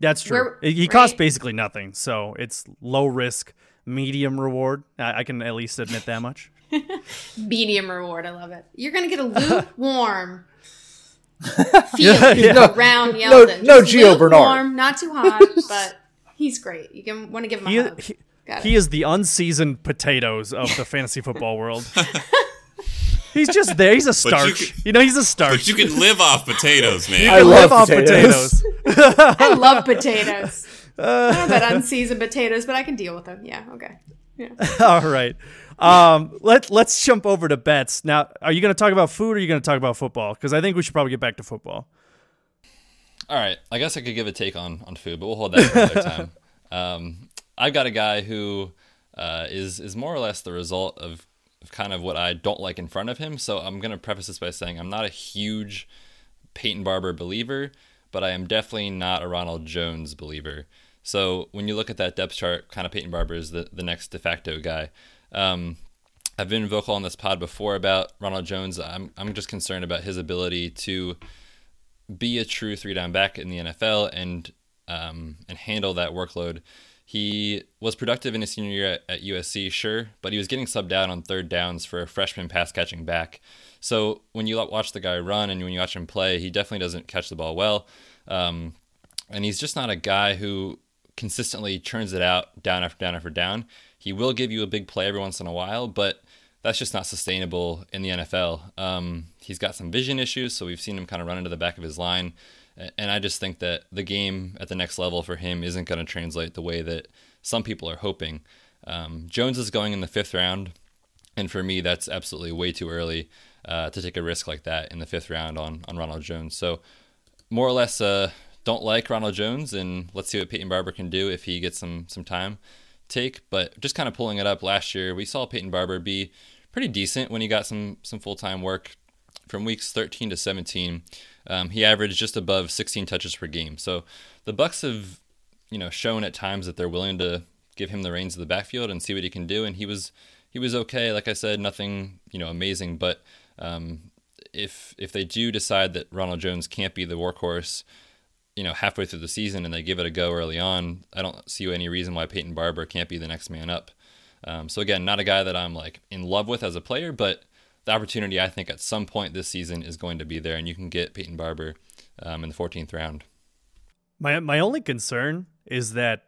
That's true. where- he costs right? basically nothing, so it's low risk, medium reward. I, I can at least admit that much. Medium reward, I love it. You're gonna get a lukewarm feel Yeah, yeah. around No- Yeldon. no Just Gio Bernard. lukewarm, not too hot, but he's great. You can want to give him a He, hug. he, Got he it. is the unseasoned potatoes of the fantasy football world. He's just there. He's a you starch. can- you know, he's a starch. But you can live off potatoes, man. I live love off potatoes. I love potatoes. I don't know about unseasoned potatoes, but I can deal with them. Yeah, okay. Yeah. All right. Um, let let's jump over to Betz now. Are you going to talk about food or are you going to talk about football? Because I think we should probably get back to football. All right, I guess I could give a take on, on food, but we'll hold that for another time. Um, I've got a guy who uh, is is more or less the result of, of kind of what I don't like in front of him. So I'm going to preface this by saying I'm not a huge Peyton Barber believer, but I am definitely not a Ronald Jones believer. So when you look at that depth chart, kind of Peyton Barber is the, the next de facto guy. Um, I've been vocal on this pod before about Ronald Jones. I'm, I'm just concerned about his ability to be a true three down back in the NFL and um, and handle that workload. He was productive in his senior year at, at USC, sure, but he was getting subbed out on third downs for a freshman pass catching back. So when you watch the guy run and when you watch him play, he definitely doesn't catch the ball well, um, and he's just not a guy who consistently churns it out down after down after down. He will give you a big play every once in a while, but that's just not sustainable in the NFL. Um, he's got some vision issues, so we've seen him kind of run into the back of his line. And I just think that the game at the next level for him isn't going to translate the way that some people are hoping. Um, Jones is going in the fifth round, and for me, that's absolutely way too early uh, to take a risk like that in the fifth round on, on Ronald Jones. So, more or less, uh, don't like Ronald Jones, and let's see what Peyton Barber can do if he gets some some time. Take, but just kind of pulling it up last year, we saw Peyton Barber be pretty decent when he got some some full time work from weeks 13 to 17. Um, he averaged just above 16 touches per game. So the Bucks have, you know, shown at times that they're willing to give him the reins of the backfield and see what he can do. And he was he was okay. Like I said, nothing you know amazing, but um, if if they do decide that Ronald Jones can't be the workhorse, you know, halfway through the season and they give it a go early on, I don't see any reason why Peyton Barber can't be the next man up. Um, so again, not a guy that I'm like in love with as a player, but the opportunity I think at some point this season is going to be there, and you can get Peyton Barber um, in the 14th round. My my only concern is that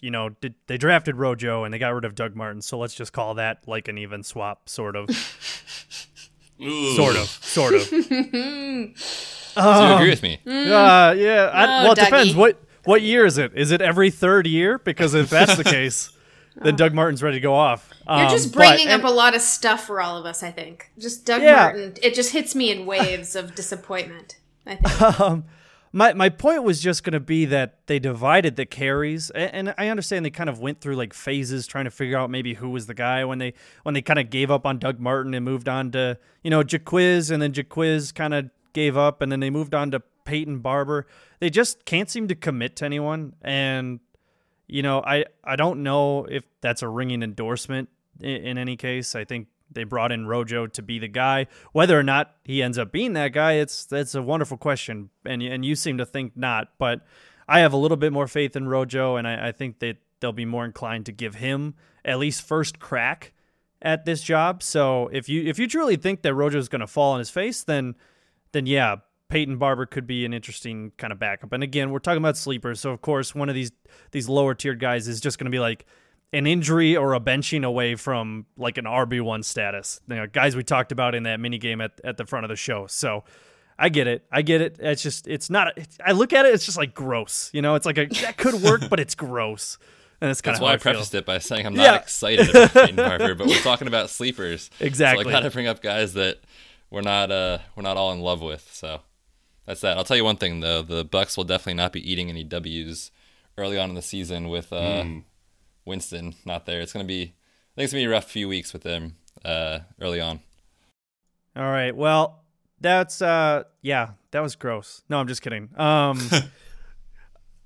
you know did, they drafted Rojo and they got rid of Doug Martin, so let's just call that like an even swap, sort of, sort of, sort of. So you Um, agree with me? Uh, yeah. I, well, it depends. Dougie. What what year is it? Is it every third year? Because if that's the case, then Doug Martin's ready to go off. You're Um, just but- bringing and- up a lot of stuff for all of us, I think. Just Doug Yeah. Martin, it just hits me in waves of disappointment, I think. my my point was just going to be that they divided the carries, a- and I understand they kind of went through like phases trying to figure out maybe who was the guy when they when they kind of gave up on Doug Martin and moved on to you know Jacquizz, and then Jacquizz kind of gave up, and then they moved on to Peyton Barber. They just can't seem to commit to anyone, and you know I I don't know if that's a ringing endorsement in, in any case. I think they brought in Rojo to be the guy. Whether or not he ends up being that guy, it's that's a wonderful question, and and you seem to think not. But I have a little bit more faith in Rojo, and I, I think that they'll be more inclined to give him at least first crack at this job. So if you if you truly think that Rojo is going to fall on his face, then then yeah, Peyton Barber could be an interesting kind of backup. And again, we're talking about sleepers, so of course one of these these lower tiered guys is just going to be like an injury or a benching away from like an RB one status. You know, guys we talked about in that mini game at at the front of the show. So. I get it. I get it. It's just, it's not, it's, I look at it, it's just like gross. You know, it's like a, that could work, but it's gross. And it's kind That's of why I prefaced it by saying I'm not Yeah. excited about Peyton Barber, but we're talking about sleepers. Exactly. So I got to bring up guys that we're not uh, we're not all in love with. So that's that. I'll tell you one thing though: the Bucks will definitely not be eating any W's early on in the season with uh, Winston not there. It's gonna be, I think it's gonna be a rough few weeks with them uh, early on. All right. Well, that's uh yeah, that was gross. No, I'm just kidding. Um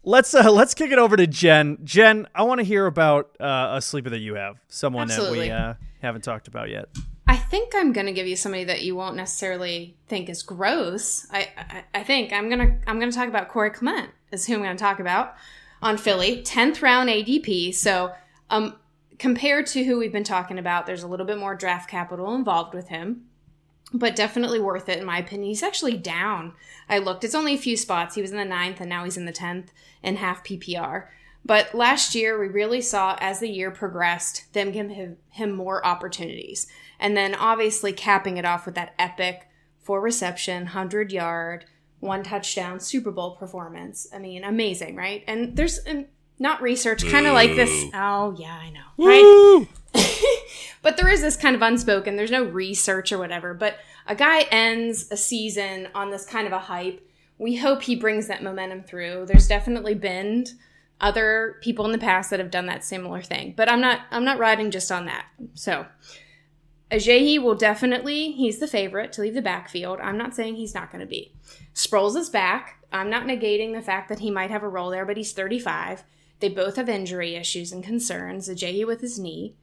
Let's uh, let's kick it over to Jen. Jen, I want to hear about uh, a sleeper that you have, someone that we uh, haven't talked about yet. I think I'm going to give you somebody that you won't necessarily think is gross. I, I, I think I'm gonna I'm gonna talk about Corey Clement is who I'm going to talk about on Philly, tenth round ADP. So um, compared to who we've been talking about, there's a little bit more draft capital involved with him, but definitely worth it in my opinion. He's actually down. I looked; it's only a few spots. He was in the ninth, and now he's in the tenth in half PPR. But last year, we really saw as the year progressed them give him, him more opportunities. And then obviously capping it off with that epic four reception, 100 yard, one touchdown Super Bowl performance. I mean, amazing, right? And there's um, not research, kind of like this. Oh, yeah, I know, right? but there is this kind of unspoken, there's no research or whatever. But a guy ends a season on this kind of a hype. We hope he brings that momentum through. There's definitely been other people in the past that have done that similar thing. But I'm not I'm not riding just on that. So Ajayi will definitely he's the favorite to leave the backfield. I'm not saying he's not going to be. Sproles is back. I'm not negating the fact that he might have a role there, but he's 35. They both have injury issues and concerns. Ajayi with his knee.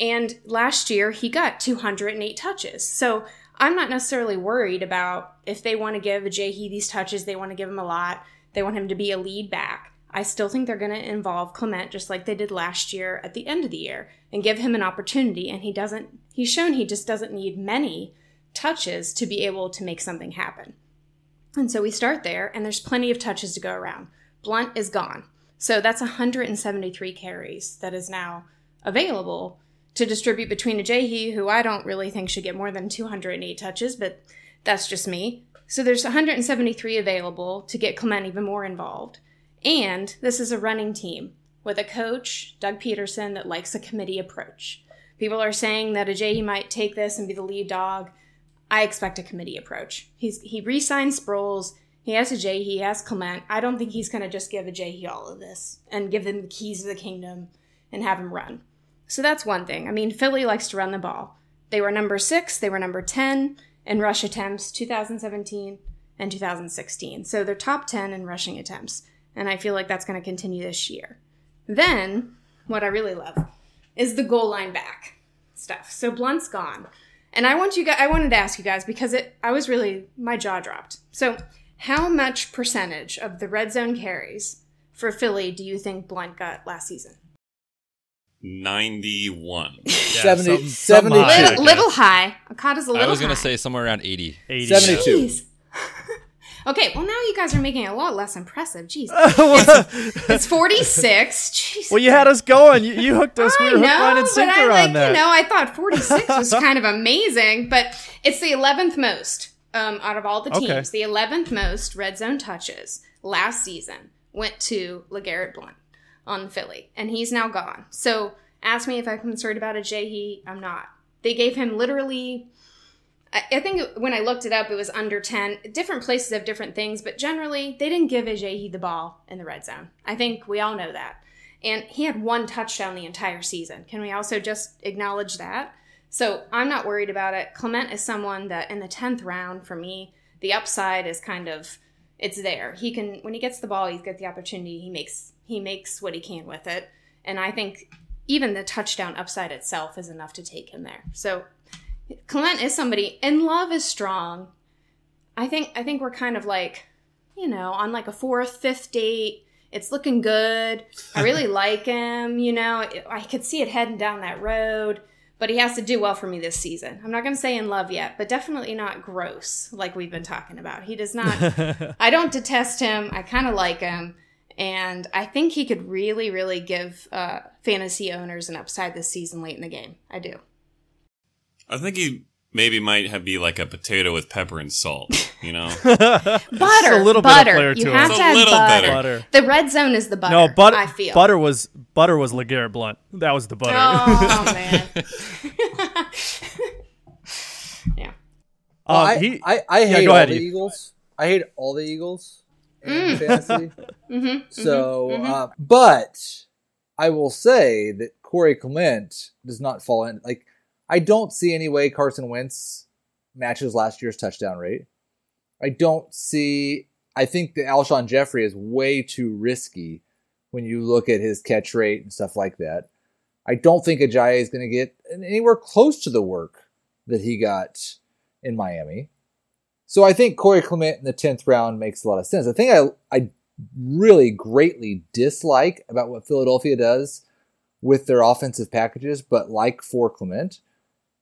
And last year he got 208 touches. So I'm not necessarily worried about if they want to give Ajayi these touches, they want to give him a lot. They want him to be a lead back. I still think they're going to involve Clement just like they did last year at the end of the year and give him an opportunity. And he doesn't, he's shown he just doesn't need many touches to be able to make something happen. And so we start there, and there's plenty of touches to go around. Blunt is gone. So that's 173 carries that is now available to distribute between a Ajayi, who I don't really think should get more than 208 touches, but that's just me. So there's 173 available to get Clement even more involved. And this is a running team with a coach, Doug Pederson, that likes a committee approach. People are saying that Ajayi might take this and be the lead dog. I expect a committee approach. He's he re-signs Sproles. He has Ajayi. He has Clement. I don't think he's going to just give Ajayi all of this and give them the keys of the kingdom and have him run. So that's one thing. I mean, Philly likes to run the ball. They were number six. They were number ten in rush attempts 2017 and 2016. So they're top 10 in rushing attempts and I feel like that's going to continue this year. Then, what I really love is the goal line back stuff. So Blunt's gone. And I want you guys I wanted to ask you guys because it I was really my jaw dropped. So, how much percentage of the red zone carries for Philly do you think Blunt got last season? 91. Yeah, 70 something- 72. something high, I Little, guess. little high. Okada's a little I was gonna say somewhere around 80. 80. 72. Jeez. Okay, well now you guys are making it a lot less impressive. Jeez. It's, it's 46. Jeez. Well, you had us going. You, you hooked us. We I were hook, know, line, and but sinker I like, that. you know, I thought 46 was kind of amazing, but it's the 11th most um, out of all the Okay. teams. The 11th most red zone touches last season went to LeGarrette Blunt on Philly, and he's now gone. So ask me if I'm concerned about Ajayi. I'm not. They gave him literally. I think when I looked it up, it was under 10. Different places have different things, but generally, they didn't give Ajayi the ball in the red zone. I think we all know that. And he had one touchdown the entire season. Can we also just acknowledge that? So I'm not worried about it. Clement is someone that in the 10th round, for me, the upside is kind of it's there. He can when he gets the ball, he's got the opportunity. He makes he makes what he can with it. And I think even the touchdown upside itself is enough to take him there. So Clement is somebody and love is strong. I think I think we're kind of like, you know, on like a fourth, fifth date. It's looking good. I really like him, you know. I could see it heading down that road, but he has to do well for me this season. I'm not going to say in love yet, but definitely not gross like we've been talking about. He does not I don't detest him. I kind of like him. And I think he could really, really give uh, fantasy owners an upside this season late in the game. I do. I think he maybe might have be like a potato with pepper and salt, you know? Butter, a little bit of butter. you to have it. It's to a add little butter. better. Butter. The red zone is the butter. No, butter. I feel Butter was butter was Legarrette Blunt. That was the butter. Oh man. yeah. Well, Um, I, he- I, I Yeah, hate go all ahead, the Heath. Eagles. I hate all the Eagles in Mm. fantasy. Mm-hmm. So, Uh, but I will say that Corey Clement does not fall in. Like, I don't see any way Carson Wentz matches last year's touchdown rate. I don't see. I think that Alshon Jeffery is way too risky when you look at his catch rate and stuff like that. I don't think Ajayi is going to get anywhere close to the work that he got in Miami. So I think Corey Clement in the tenth round makes a lot of sense. The thing I I really greatly dislike about what Philadelphia does with their offensive packages, but like for Clement,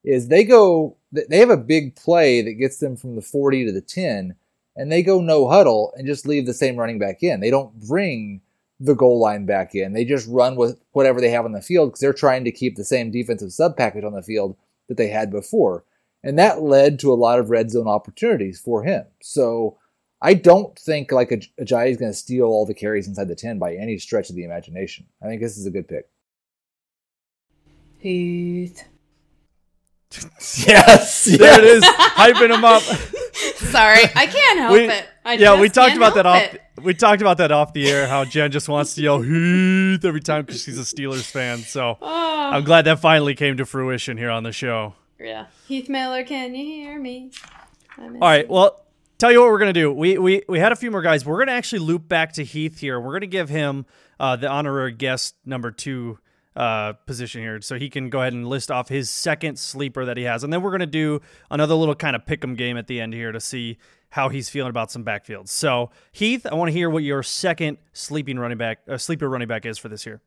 is they go they have a big play that gets them from the 40 to the 10 and they go no huddle and just leave the same running back in. They don't bring the goal line back in. They just run with whatever they have on the field because they're trying to keep the same defensive sub package on the field that they had before. And that led to a lot of red zone opportunities for him. So I don't think like Ajayi is going to steal all the carries inside the 10 by any stretch of the imagination. I think this is a good pick. Heath. yes, There it is, hyping him up. Sorry, I can't help We- it. I yeah, we talked about that off. it. We talked about that off the air. How Jen just wants to yell "Heath" every time because she's a Steelers fan. So Oh, I'm glad that finally came to fruition here on the show. yeah. Heath Miller, can you hear me? All right. you. Well, tell you what we're gonna do. We we we had a few more guys. We're gonna actually loop back to Heath here. We're gonna give him uh, the honorary guest number two uh, position here, so he can go ahead and list off his second sleeper that he has, and then we're gonna do another little kind of pick 'em game at the end here to see how he's feeling about some backfields. So Heath, I want to hear what your second sleeping running back, uh, sleeper running back is for this year.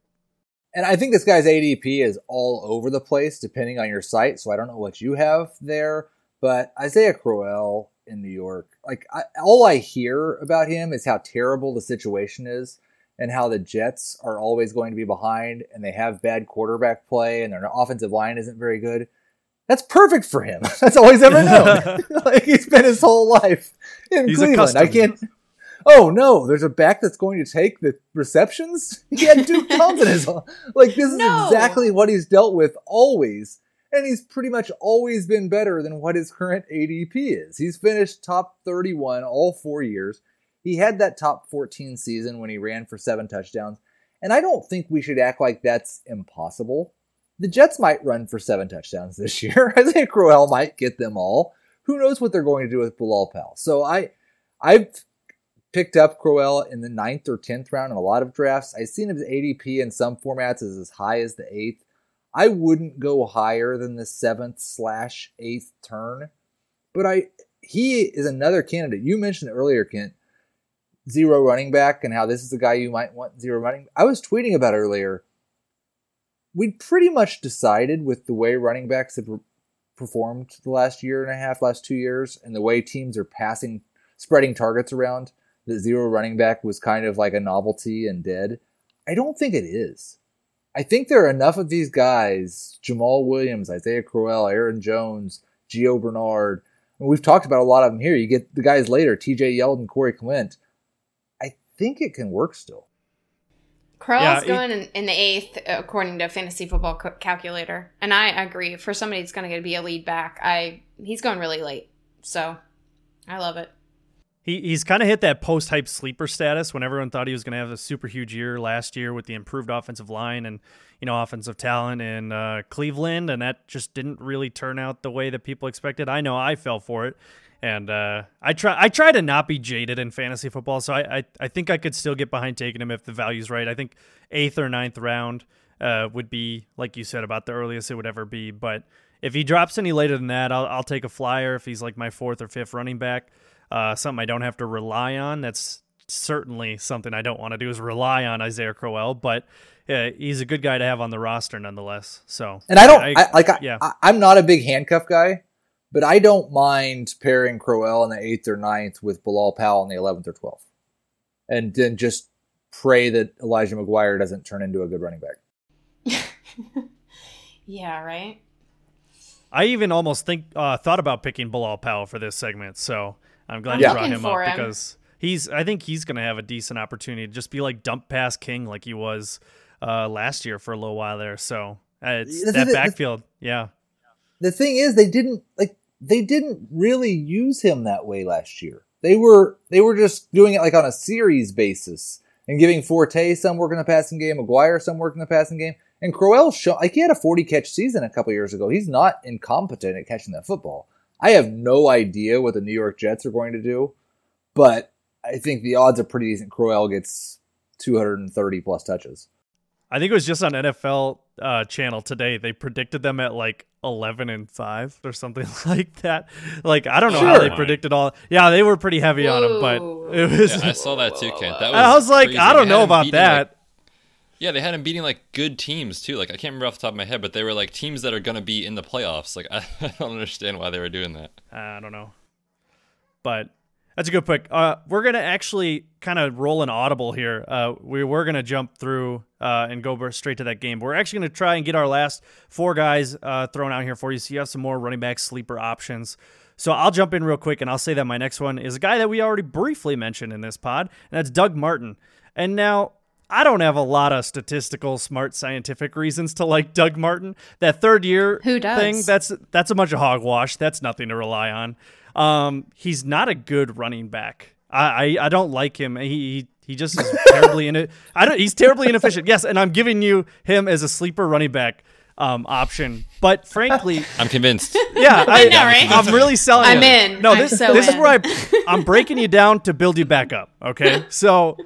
And I think this guy's ADP is all over the place depending on your site. So I don't know what you have there, but Isaiah Crowell in New York, like I, all I hear about him is how terrible the situation is and how the Jets are always going to be behind and they have bad quarterback play and their offensive line isn't very good. That's perfect for him. That's all he's ever known. like he's been his whole life in He's Cleveland. I can't. Oh no, there's a back that's going to take the receptions. He had Duke as like this is No. exactly what he's dealt with always, and he's pretty much always been better than what his current ADP is. He's finished top 31 all four years. He had that top 14 season when he ran for seven touchdowns, and I don't think we should act like that's impossible. The Jets might run for seven touchdowns this year. I think Crowell might get them all. Who knows what they're going to do with Bilal Powell? So I, I've picked up Crowell in the ninth or tenth round in a lot of drafts. I've seen his ADP in some formats is as high as the eighth. I wouldn't go higher than the seventh slash eighth turn, but I he is another candidate. You mentioned earlier, Kent, zero running back and how this is the guy you might want zero running. I was tweeting about earlier. We pretty much decided with the way running backs have performed the last year and a half, last two years, and the way teams are passing, spreading targets around, that zero running back was kind of like a novelty and dead. I don't think it is. I think there are enough of these guys Jamaal Williams, Isaiah Crowell, Aaron Jones, Gio Bernard. And we've talked about a lot of them here. You get the guys later TJ Yeldon, Corey Clement. I think it can work still. Crowell's Yeah, going in, in the eighth, according to Fantasy Football Ca- Calculator, and I agree. For somebody that's going to be a lead back, I he's going really late, so I love it. He, he's kind of hit that post hype sleeper status when everyone thought he was going to have a super huge year last year with the improved offensive line and you know offensive talent in uh, Cleveland, and that just didn't really turn out the way that people expected. I know I fell for it, and uh, I try I try to not be jaded in fantasy football, so I, I I think I could still get behind taking him if the value's right. I think eighth or ninth round uh, would be like you said about the earliest it would ever be, but. If he drops any later than that, I'll, I'll take a flyer. If he's like my fourth or fifth running back, uh, something I don't have to rely on. That's certainly something I don't want to do is rely on Isaiah Crowell, but uh, he's a good guy to have on the roster nonetheless. So, And I don't I, like. I, yeah. I, I'm not a big handcuff guy, but I don't mind pairing Crowell in the eighth or ninth with Bilal Powell in the eleventh or twelfth, and then just pray that Elijah McGuire doesn't turn into a good running back. Yeah, right. I even almost think uh, thought about picking Bilal Powell for this segment. So I'm glad I'm you brought him up him. because he's. I think he's going to have a decent opportunity to just be like dump pass king like he was uh, last year for a little while there. So uh, it's This that is it. backfield. Yeah. the thing is they didn't like they didn't really use him that way last year. They were they were just doing it like on a series basis and giving Forte some work in the passing game, McGuire some work in the passing game, and Crowell show like he had a forty catch season a couple years ago. He's not incompetent at catching that football. I have no idea what the New York Jets are going to do, but I think the odds are pretty decent. Crowell gets two hundred and thirty plus touches. I think it was just on NFL uh, channel today. They predicted them at like eleven and five or something like that. Like I don't know how they predicted all. Yeah, they were pretty heavy on him, but it was. Yeah, I saw that too, Kent. That was I was like, crazy. I don't know about beating, that. like- yeah, they had him beating like good teams too. Like I can't remember off the top of my head, but they were like teams that are gonna be in the playoffs. Like I, I don't understand why they were doing that. I don't know, but That's a good pick. Uh, we're gonna actually kind of roll an audible here. Uh, we we're gonna jump through uh, and go straight to that game. We're actually gonna try and get our last four guys uh, thrown out here for you, so you have some more running back sleeper options. So I'll jump in real quick and I'll say that my next one is a guy that we already briefly mentioned in this pod, and that's Doug Martin. And now I don't have a lot of statistical, smart, scientific reasons to like Doug Martin. That third year Who does? thing, that's that's a bunch of hogwash. That's nothing to rely on. Um, he's not a good running back. I, I, I don't like him. He, he he just is terribly in it. I don't. He's terribly inefficient. Yes, and I'm giving you him as a sleeper running back um, option. But frankly, I'm convinced. yeah, I, know, right? I'm really selling. I'm you. in. No, I'm this, so this is where I I'm breaking you down to build you back up. Okay, so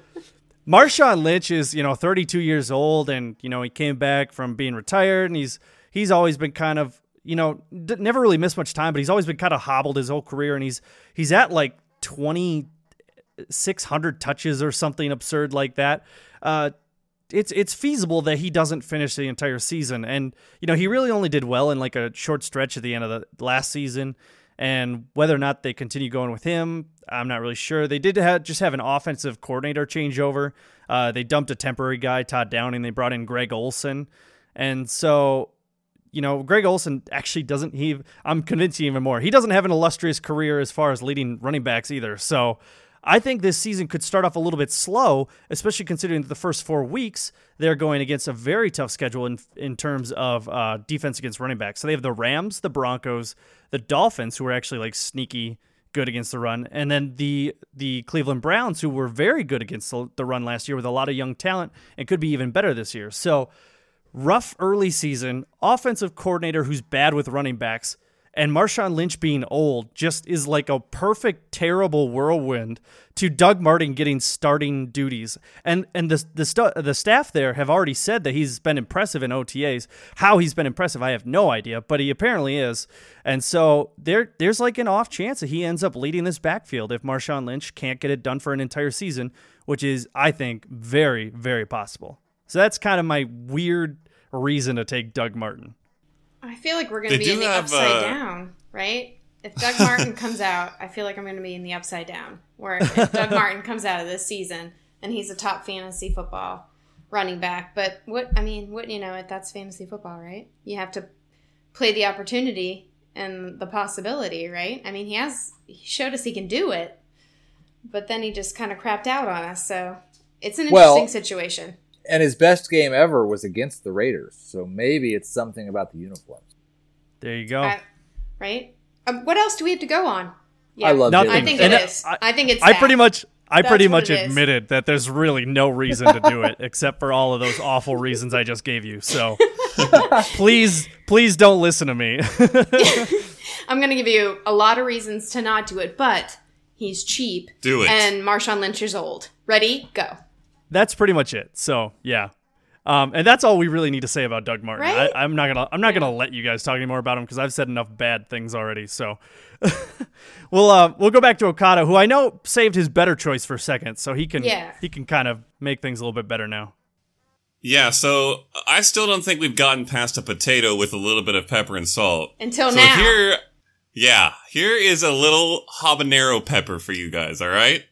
Marshawn Lynch is you know 32 years old, and you know he came back from being retired, and he's he's always been kind of you know d- never really missed much time, but he's always been kind of hobbled his whole career, and he's he's at like twenty six hundred touches or something absurd like that. Uh, it's it's feasible that he doesn't finish the entire season, and you know he really only did well in like a short stretch at the end of the last season. And whether or not they continue going with him, I'm not really sure. They did have, just have an offensive coordinator changeover. Uh, they dumped a temporary guy, Todd Downing. They brought in Greg Olson, and so you know, Greg Olson actually doesn't. He, I'm convinced even more. He doesn't have an illustrious career as far as leading running backs either. So, I think this season could start off a little bit slow, especially considering that the first four weeks they're going against a very tough schedule in in terms of uh, defense against running backs. So they have the Rams, the Broncos, the Dolphins, who are actually like sneaky good against the run, and then the the Cleveland Browns, who were very good against the, the run last year with a lot of young talent and could be even better this year. So rough early season, offensive coordinator who's bad with running backs, and Marshawn Lynch being old just is like a perfect terrible whirlwind to Doug Martin getting starting duties. And and the the the staff there have already said that he's been impressive in OTAs. How he's been impressive, I have no idea, but he apparently is. And so there there's like an off chance that he ends up leading this backfield if Marshawn Lynch can't get it done for an entire season, which is I think very very possible. So that's kind of my weird reason to take Doug Martin. I feel like we're going to be in the have, upside uh, down, right? If Doug Martin comes out, I feel like I'm going to be in the upside down. Where if Doug Martin comes out of this season and he's a top fantasy football running back, but what I mean, what you know, it? that's fantasy football, right? You have to play the opportunity and the possibility, right? I mean, he has he showed us he can do it, but then he just kind of crapped out on us. So it's an Well- interesting situation. And his best game ever was against the Raiders. So maybe it's something about the uniforms. There you go. I- right? Um, what else do we have to go on? Yeah, I love Nothing. I think Hurts. it And is. I- I, think it's. I that. pretty much I That's pretty much it is. admitted that there's really no reason to do it except for all of those awful reasons I just gave you. So please please don't listen to me. I'm going to give you a lot of reasons to not do it, but he's cheap. Do it. And Marshawn Lynch is old. Ready? Go. That's pretty much it. So yeah. Um, and that's all we really need to say about Doug Martin. Right? I, I'm not gonna I'm not gonna let you guys talk anymore about him because I've said enough bad things already. So we'll uh, we'll go back to Okada, who I know saved his better choice for second, so he can Yeah. he can kind of make things a little bit better now. Yeah, so I still don't think we've gotten past a potato with a little bit of pepper and salt. Until so now. here, yeah, here is a little habanero pepper for you guys, all right?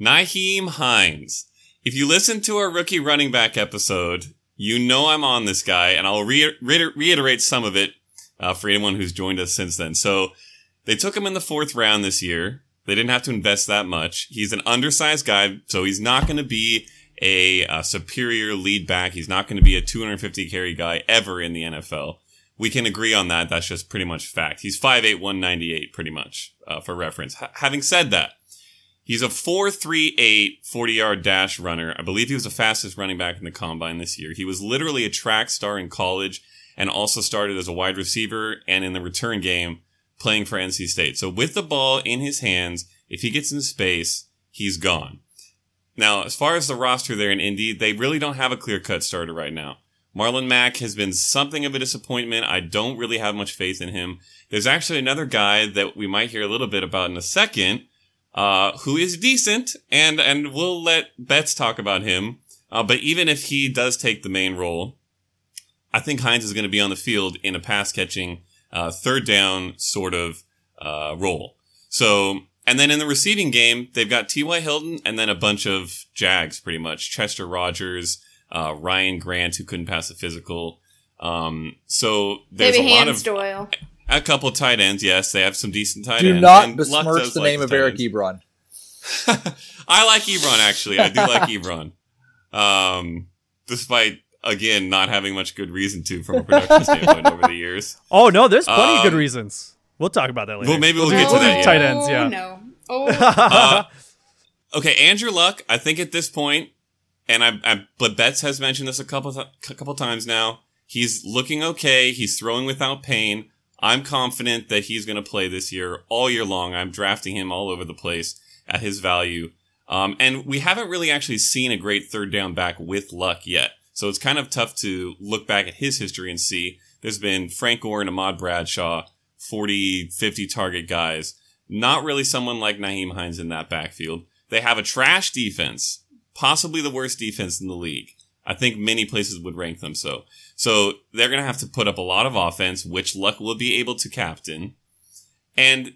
Nyheim Hines. If you listen to our rookie running back episode, you know I'm on this guy, and I'll re- re- reiterate some of it uh, for anyone who's joined us since then. So they took him in the fourth round this year. They didn't have to invest that much. He's an undersized guy, so he's not going to be a, uh superior lead back. He's not going to be a 250 carry guy ever in the NFL. We can agree on that. That's just pretty much fact. He's 5'8", 198 pretty much, uh, for reference. H- having said that, he's a 4'3'8", 40-yard dash runner. I believe he was the fastest running back in the combine this year. He was literally a track star in college and also started as a wide receiver and in the return game playing for NC State. So with the ball in his hands, if he gets in space, he's gone. Now, as far as the roster there in Indy, they really don't have a clear cut starter right now. Marlon Mack has been something of a disappointment. I don't really have much faith in him. There's actually another guy that we might hear a little bit about in a second, uh, who is decent, and and we'll let Betz talk about him. Uh, but even if he does take the main role, I think Hines is going to be on the field in a pass catching, uh, third down sort of uh, role. So and then in the receiving game, they've got T.Y. Hilton and then a bunch of Jags, pretty much. Chester Rogers, uh, Ryan Grant, who couldn't pass a physical. Um, so there's Maybe a lot Hans of Doyle. A couple tight ends. Yes, they have some decent tight Do ends. Do not and Luck besmirch does the like name his of Eric ends. Ebron. I like Ebron actually. I do like Ebron. Um, despite again not having much good reason to from a production standpoint over the years. Oh no, there's plenty of good Um, reasons. We'll talk about that later. Well, maybe we'll do get to the that, yeah. Tight ends, yeah. Oh, no. Oh, Uh, okay, Andrew Luck. I think at this point, and I, I but Betz has mentioned this a couple th- a couple times now. He's looking okay. He's throwing without pain. I'm confident that he's going to play this year all year long. I'm drafting him all over the place at his value. Um, and we haven't really actually seen a great third down back with Luck yet. So it's kind of tough to look back at his history and see there's been Frank Gore and Ahmad Bradshaw, 40, 50 target guys. Not really someone like Nyheim Hines in that backfield. They have a trash defense, possibly the worst defense in the league. I think many places would rank them so. So they're going to have to put up a lot of offense, which Luck will be able to captain. And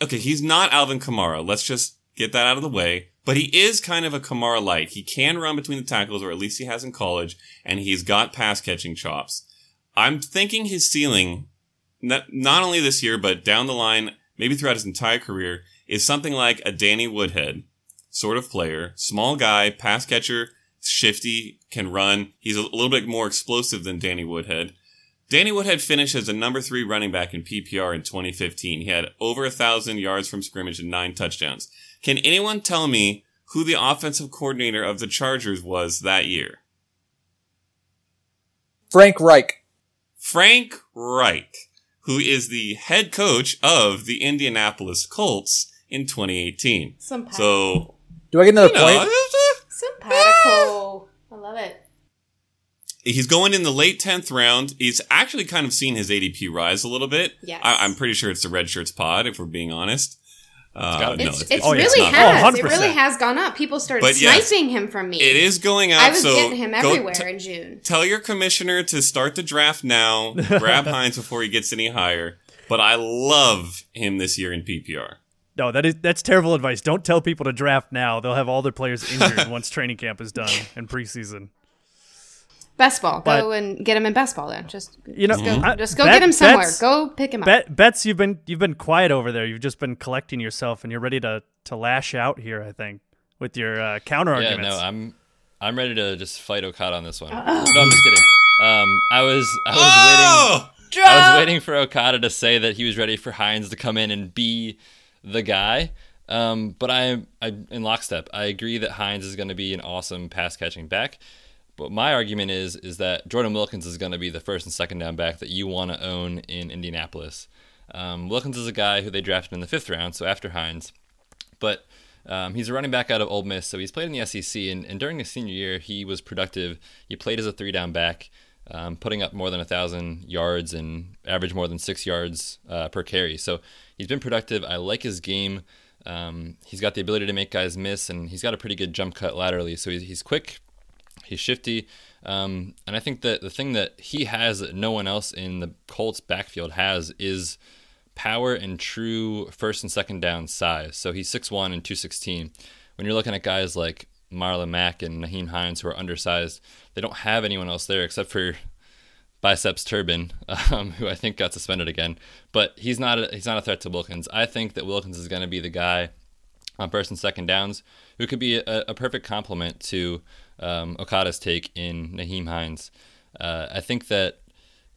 okay, he's not Alvin Kamara. Let's just get that out of the way. But he is kind of a Kamara light. He can run between the tackles, or at least he has in college, and he's got pass catching chops. I'm thinking his ceiling, not, not only this year, but down the line, maybe throughout his entire career, is something like a Danny Woodhead sort of player. Small guy, pass catcher, shifty, can run. He's a little bit more explosive than Danny Woodhead. Danny Woodhead finished as a number three running back in PPR in 2015. He had over a thousand yards from scrimmage and nine touchdowns. Can anyone tell me who the offensive coordinator of the Chargers was that year? Frank Reich. Frank Reich, who is the head coach of the Indianapolis Colts in 2018. Simpatico. So, Do I get another you know, point? Simpatico. I love it. he's going in the late 10th round. He's actually kind of seen his ADP rise a little bit. Yes. I, I'm pretty sure it's the Redshirts pod, if we're being honest. Uh, gotta no, It's, it's, it's oh, really has. Oh, it really has gone up. People started But yes, sniping him from me. it is going up. I was so getting him everywhere t- in June. tell your commissioner to start the draft now. grab Hines before he gets any higher. But I love him this year in PPR. No, that is that's terrible advice. Don't tell people to draft now. They'll have all their players injured once training camp is done and preseason. Best ball. But- go and get him in best ball then. Just You know, go, I- just go Bet- get him somewhere. Betz- go pick him up. Bet, Betz you've been you've been quiet over there. You've just been collecting yourself, and you're ready to to lash out here. I think with your uh, counter Yeah, arguments. no, I'm I'm ready to just fight Okada on this one. No, I'm just kidding. Um, I was I was waiting. Oh! I was waiting for Okada to say that he was ready for Hines to come in and be the guy. Um, but I, am I, in lockstep, I agree that Hines is going to be an awesome pass catching back. But my argument is, is that Jordan Wilkins is going to be the first and second down back that you want to own in Indianapolis. Um, Wilkins is a guy who they drafted in the fifth round, so after Hines. But um, he's a running back out of Ole Miss, so he's played in the SEC. And, and during his senior year, he was productive. He played as a three down back, um, putting up more than a thousand yards and averaged more than six yards uh, per carry. So he's been productive. I like his game. Um, he's got the ability to make guys miss, and he's got a pretty good jump cut laterally. So he's, he's quick, he's shifty, um, and I think that the thing that he has that no one else in the Colts backfield has is power and true first and second down size. So he's 6'1 and 216. When you're looking at guys like Marlon Mack and Nyheim Hines who are undersized, they don't have anyone else there except for Biceps Turbin, um, who I think got suspended again. But he's not a, he's not a threat to Wilkins. I think that Wilkins is going to be the guy on first and second downs who could be a, a perfect complement to um, Okada's take in Nyheim Hines. Uh, I think that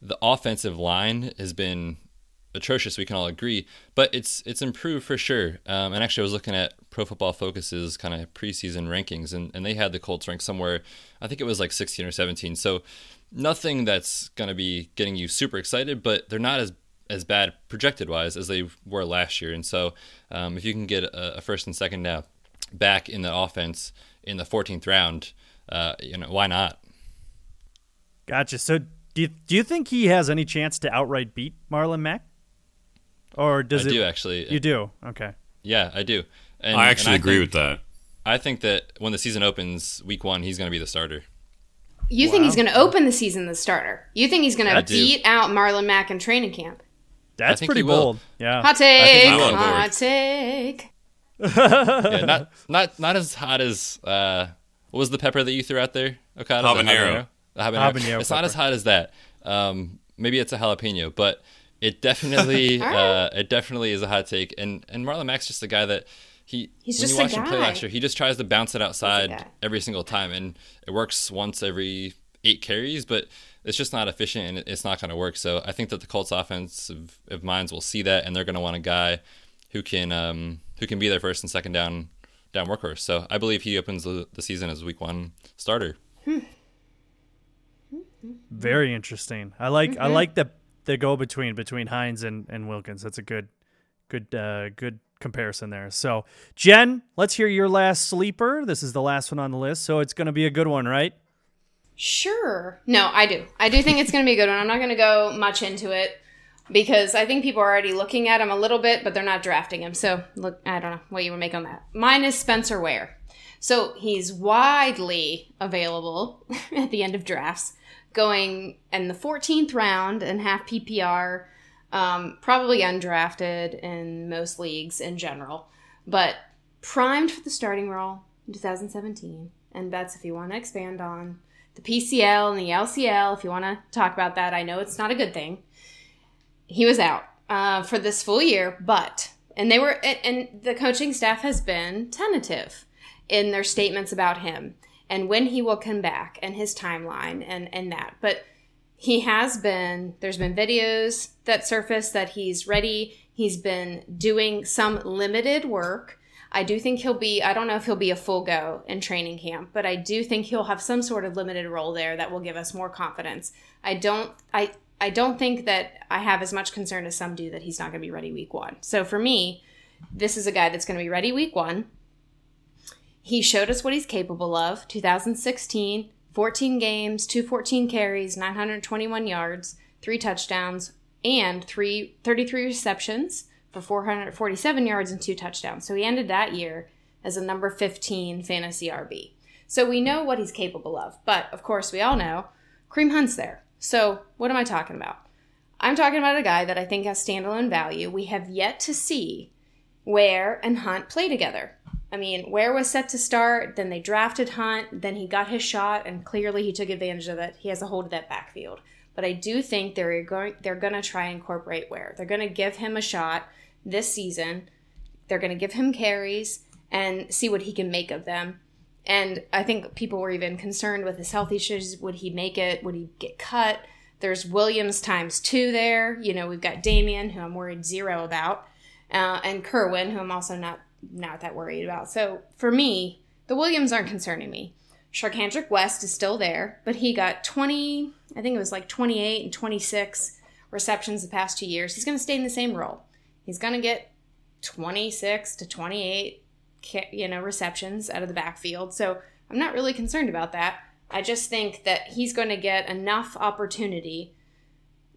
the offensive line has been atrocious. We can all agree, but it's it's improved for sure. Um, and actually, I was looking at Pro Football Focus's kind of preseason rankings, and, and they had the Colts ranked somewhere. I think it was like 16 or 17. So nothing that's going to be getting you super excited, but they're not as as bad projected wise as they were last year. And so um, if you can get a, a first and second down back in the offense in the 14th round, uh, you know why not? Gotcha. So do you, do you think he has any chance to outright beat Marlon Mack? Or does I it? do actually. You do. Okay. Yeah, I do. And, I actually and agree think- with that. I think that when the season opens, week one, he's going to be the starter. You think he's going to open the season the starter? You think he's going I to do. beat out Marlon Mack in training camp? That's pretty he will. bold. Yeah. Hot take. I'm. Hot take. yeah, not not not as hot as uh, what was the pepper that you threw out there, Okada? The Habanero. The habanero. Habanero it's not as hot as that. Um, maybe it's a jalapeno, but it definitely uh, it definitely is a hot take. And and Marlon Mack's just a guy that he He's when just you a watch him play last year, he just tries to bounce it outside every single time, and it works once every eight carries, but it's just not efficient and it's not going to work. So I think that the Colts offensive of minds will see that, and they're going to want a guy who can um, who can be their first and second down down workhorse. So I believe he opens the, the season as week one starter. Very interesting. I like I like the the go between between Hines and, and Wilkins. That's a good good uh, good comparison there. So Jen, let's hear your last sleeper. This is the last one on the list, so it's going to be a good one, right? Sure. No, I do. I do think it's going to be a good one. I'm not going to go much into it because I think people are already looking at him a little bit, but they're not drafting him. So, look, I don't know what you would make on that. Mine is Spencer Ware. So, he's widely available at the end of drafts, going in the 14th round and half PPR, um, probably undrafted in most leagues in general, but primed for the starting role in 2017. And that's if you want to expand on the PCL and the LCL, if you want to talk about that. I know it's not a good thing. He was out uh, for this full year, but and they were and- the coaching staff has been tentative in their statements about him and when he will come back and his timeline and and that. But he has been there's been videos that surfaced that he's ready. He's been doing some limited work. I do think he'll be I don't know if he'll be a full go in training camp, but I do think he'll have some sort of limited role there that will give us more confidence. I don't I I don't think that I have as much concern as some do that he's not going to be ready week 1. So for me, this is a guy that's going to be ready week 1. He showed us what he's capable of. 2016, 14 games, 214 carries, 921 yards, 3 touchdowns, and three, 33 receptions for 447 yards and 2 touchdowns. So he ended that year as a number 15 fantasy RB. So we know what he's capable of. But of course, we all know Kareem Hunt's there. So what am I talking about? I'm talking about a guy that I think has standalone value. We have yet to see Ware and Hunt play together. I mean, Ware was set to start, then they drafted Hunt, then he got his shot, and clearly he took advantage of it. He has a hold of that backfield. But I do think they're going they're to try and incorporate Ware. They're going to give him a shot this season. They're going to give him carries and see what he can make of them. And I think people were even concerned with his health issues. Would he make it? Would he get cut? There's Williams times two there. You know, we've got Damien, who I'm worried zero about, uh, and Kerwynn, who I'm also not not that worried about. So for me, the Williams aren't concerning me. Charcandrick West is still there, but he got 20, I think it was like 28 and 26 receptions the past two years. He's going to stay in the same role. He's going to get 26 to 28, you know, receptions out of the backfield. So I'm not really concerned about that. I just think that he's going to get enough opportunity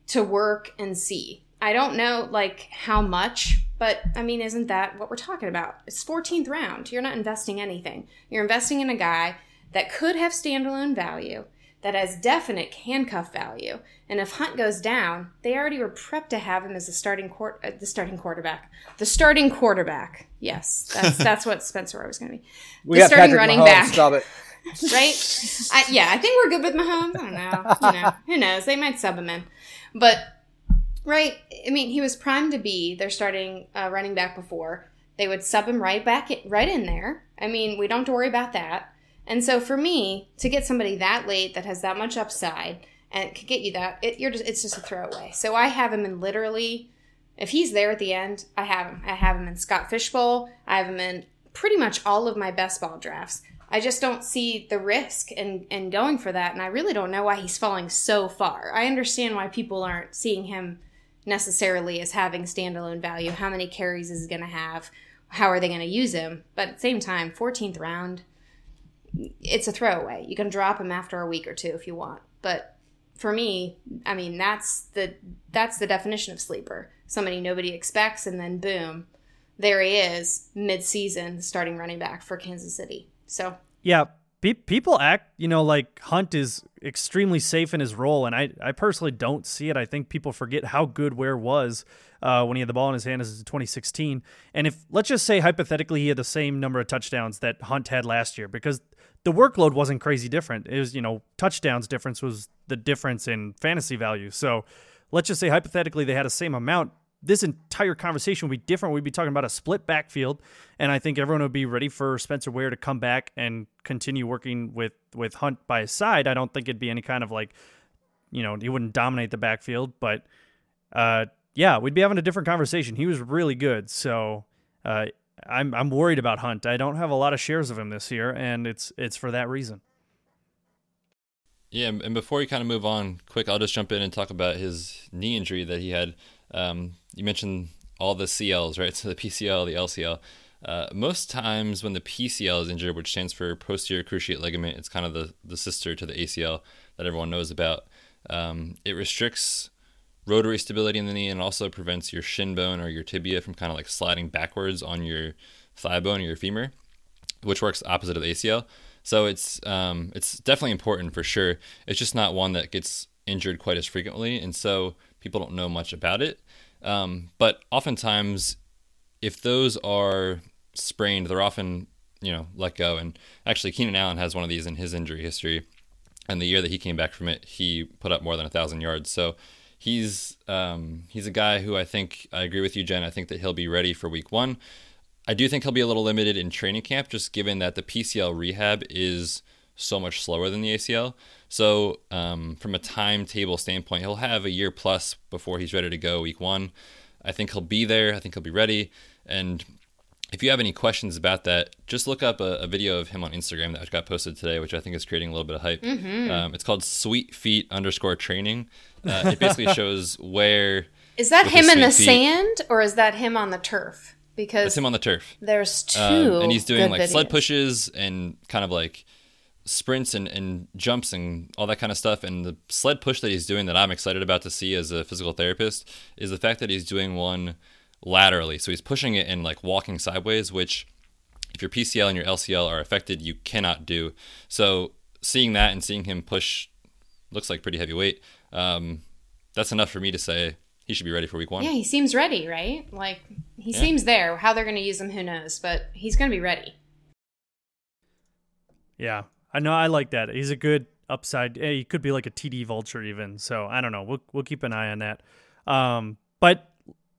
to work and see. I don't know like how much, but I mean, isn't that what we're talking about? It's 14th round. You're not investing anything. You're investing in a guy that could have standalone value, that has definite handcuff value. And if Hunt goes down, they already were prepped to have him as the starting quar- uh, the starting quarterback. The starting quarterback. Yes, that's that's what Spencer was going to be. We the starting Patrick running Mahomes. back Stop it. right? I, yeah, I think we're good with Mahomes. I don't know. You know, who knows? They might sub him in, but right. I mean, he was primed to be their starting uh, running back before. They would sub him right back, in, right in there. I mean, we don't have to worry about that. And so for me to get somebody that late that has that much upside and could get you that, it, you're just it's just a throwaway. So I have him in literally. If he's there at the end, I have him. I have him in Scott Fishbowl. I have him in pretty much all of my best ball drafts. I just don't see the risk in, in going for that. And I really don't know why he's falling so far. I understand why people aren't seeing him necessarily as having standalone value. How many carries is he going to have? How are they going to use him? But at the same time, 14th round, it's a throwaway. You can drop him after a week or two if you want. But for me, I mean, that's the that's the definition of sleeper. Somebody nobody expects, and then boom, there he is, mid-season, starting running back for Kansas City. So Yeah, people act, you know, like Hunt is extremely safe in his role, and I, I personally don't see it. I think people forget how good Ware was uh, when he had the ball in his hand as 2016. And if let's just say hypothetically he had the same number of touchdowns that Hunt had last year, because the workload wasn't crazy different. It was, you know, touchdowns difference was the difference in fantasy value. So let's just say hypothetically they had the same amount this entire conversation would be different. We'd be talking about a split backfield, and I think everyone would be ready for Spencer Ware to come back and continue working with with Hunt by his side. I don't think it'd be any kind of like, you know, he wouldn't dominate the backfield, but uh, yeah, we'd be having a different conversation. He was really good, so uh, I'm I'm worried about Hunt. I don't have a lot of shares of him this year, and it's it's for that reason. Yeah, and before we kind of move on, quick, I'll just jump in and talk about his knee injury that he had. Um, you mentioned all the CLs, right? So the PCL, the LCL. Uh, most times when the PCL is injured, which stands for posterior cruciate ligament, it's kind of the, the sister to the ACL that everyone knows about. Um, it restricts rotary stability in the knee and also prevents your shin bone or your tibia from kind of like sliding backwards on your thigh bone or your femur, which works opposite of the ACL. So it's um, it's definitely important for sure. It's just not one that gets injured quite as frequently, and so people don't know much about it. Um, but oftentimes, if those are sprained, they're often you know let go. And actually, Keenan Allen has one of these in his injury history. And the year that he came back from it, he put up more than a thousand yards. So he's um, he's a guy who I think I agree with you, Jen. I think that he'll be ready for Week One. I do think he'll be a little limited in training camp, just given that the PCL rehab is so much slower than the ACL. So, um, from a timetable standpoint, he'll have a year plus before he's ready to go week one. I think he'll be there. I think he'll be ready. And if you have any questions about that, just look up a, a video of him on Instagram that got posted today, which I think is creating a little bit of hype. Mm-hmm. Um, it's called Sweet Feet underscore training. Uh, it basically shows Ware. Is that him in the feet, sand or is that him on the turf? because it's him on the turf. There's two, um, and he's doing like videos. sled pushes and kind of like sprints and, and jumps and all that kind of stuff. And the sled push that he's doing that I'm excited about to see as a physical therapist is the fact that he's doing one laterally. So he's pushing it and like walking sideways, which if your PCL and your LCL are affected, you cannot do. So seeing that and seeing him push looks like pretty heavy weight. Um, that's enough for me to say he should be ready for week one. Yeah, he seems ready, right? Like he yeah. seems there. How they're going to use him, who knows? But he's going to be ready. Yeah, I know. I like that. He's a good upside. He could be like a TD vulture even. So I don't know. We'll we'll keep an eye on that. Um, but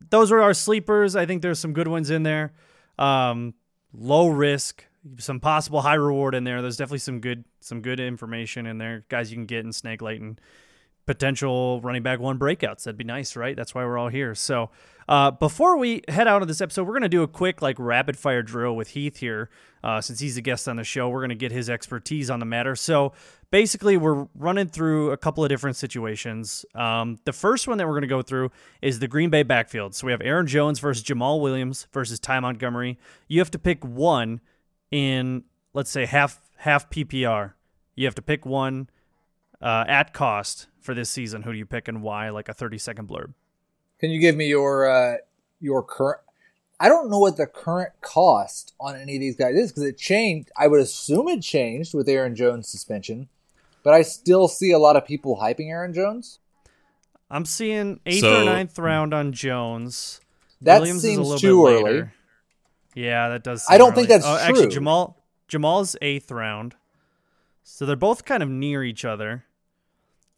those are our sleepers. I think there's some good ones in there. Um, low risk, some possible high reward in there. There's definitely some good some good information in there, guys. You can get in Snake Light and potential running back one breakouts. That'd be nice, right? That's why we're all here. So, uh, before we head out of this episode, we're going to do a quick, like, rapid fire drill with Heath here. Uh, since he's a guest on the show, we're going to get his expertise on the matter. So, basically, we're running through a couple of different situations. Um, the first one that we're going to go through is the Green Bay backfield. So, we have Aaron Jones versus Jamaal Williams versus Ty Montgomery. You have to pick one in, let's say, half half PPR. You have to pick one uh, at cost for this season, who do you pick and why? Like a 30 second blurb. Can you give me your uh, your current? I don't know what the current cost on any of these guys is because it changed. I would assume it changed with Aaron Jones suspension, but I still see a lot of people hyping Aaron Jones. I'm seeing eighth so, or ninth round on Jones. That Williams seems too early. Yeah, that does. I don't early. think that's oh, true. Actually, Jamaal Jamaal's eighth round, so they're both kind of near each other.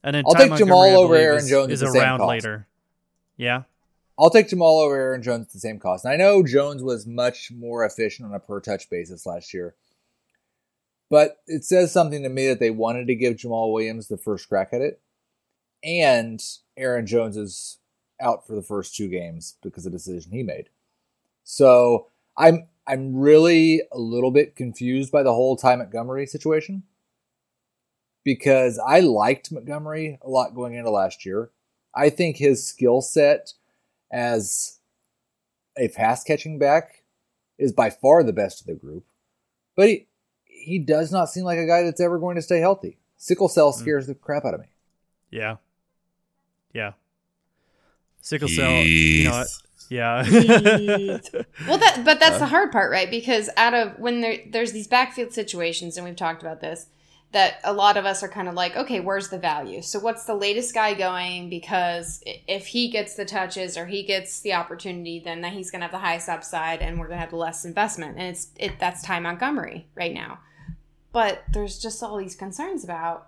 And then I'll Ty take Jamaal over Aaron is, Jones is the around same cost. later. Yeah. I'll take Jamaal over Aaron Jones at the same cost. And I know Jones was much more efficient on a per touch basis last year. But it says something to me that they wanted to give Jamaal Williams the first crack at it. And Aaron Jones is out for the first two games because of the decision he made. So I'm I'm really a little bit confused by the whole Ty Montgomery situation because I liked Montgomery a lot going into last year. I think his skill set as a pass catching back is by far the best of the group. But he, he does not seem like a guy that's ever going to stay healthy. Sickle cell mm. scares mm. the crap out of me. Yeah. Yeah. Sickle cell, you know, Yeah. well, that but that's the hard part, right? Because out of when there there's these backfield situations, and we've talked about this, that a lot of us are kind of like, okay, where's the value? So what's the latest guy going? Because if he gets the touches or he gets the opportunity, then that he's going to have the highest upside, and we're going to have the less investment. And it's it that's Ty Montgomery right now. But there's just all these concerns about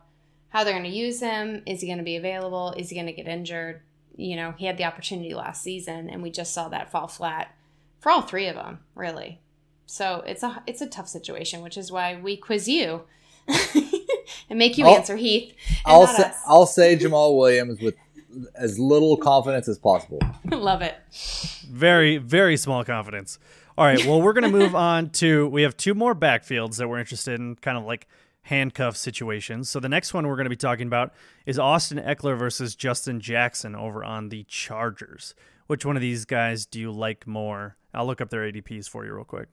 how they're going to use him. Is he going to be available? Is he going to get injured? You know, he had the opportunity last season, and we just saw that fall flat for all three of them, really. So it's a it's a tough situation, which is why we quiz you and make you I'll- answer Heath. I'll say, us. I'll say Jamaal Williams with as little confidence as possible. Love it. very, very small confidence. All right. Well, we're going to move on to. We have two more backfields that we're interested in, kind of like handcuff situations. So the next one we're going to be talking about is Austin Ekeler versus Justin Jackson over on the Chargers. Which one of these guys do you like more? I'll look up their ADPs for you real quick.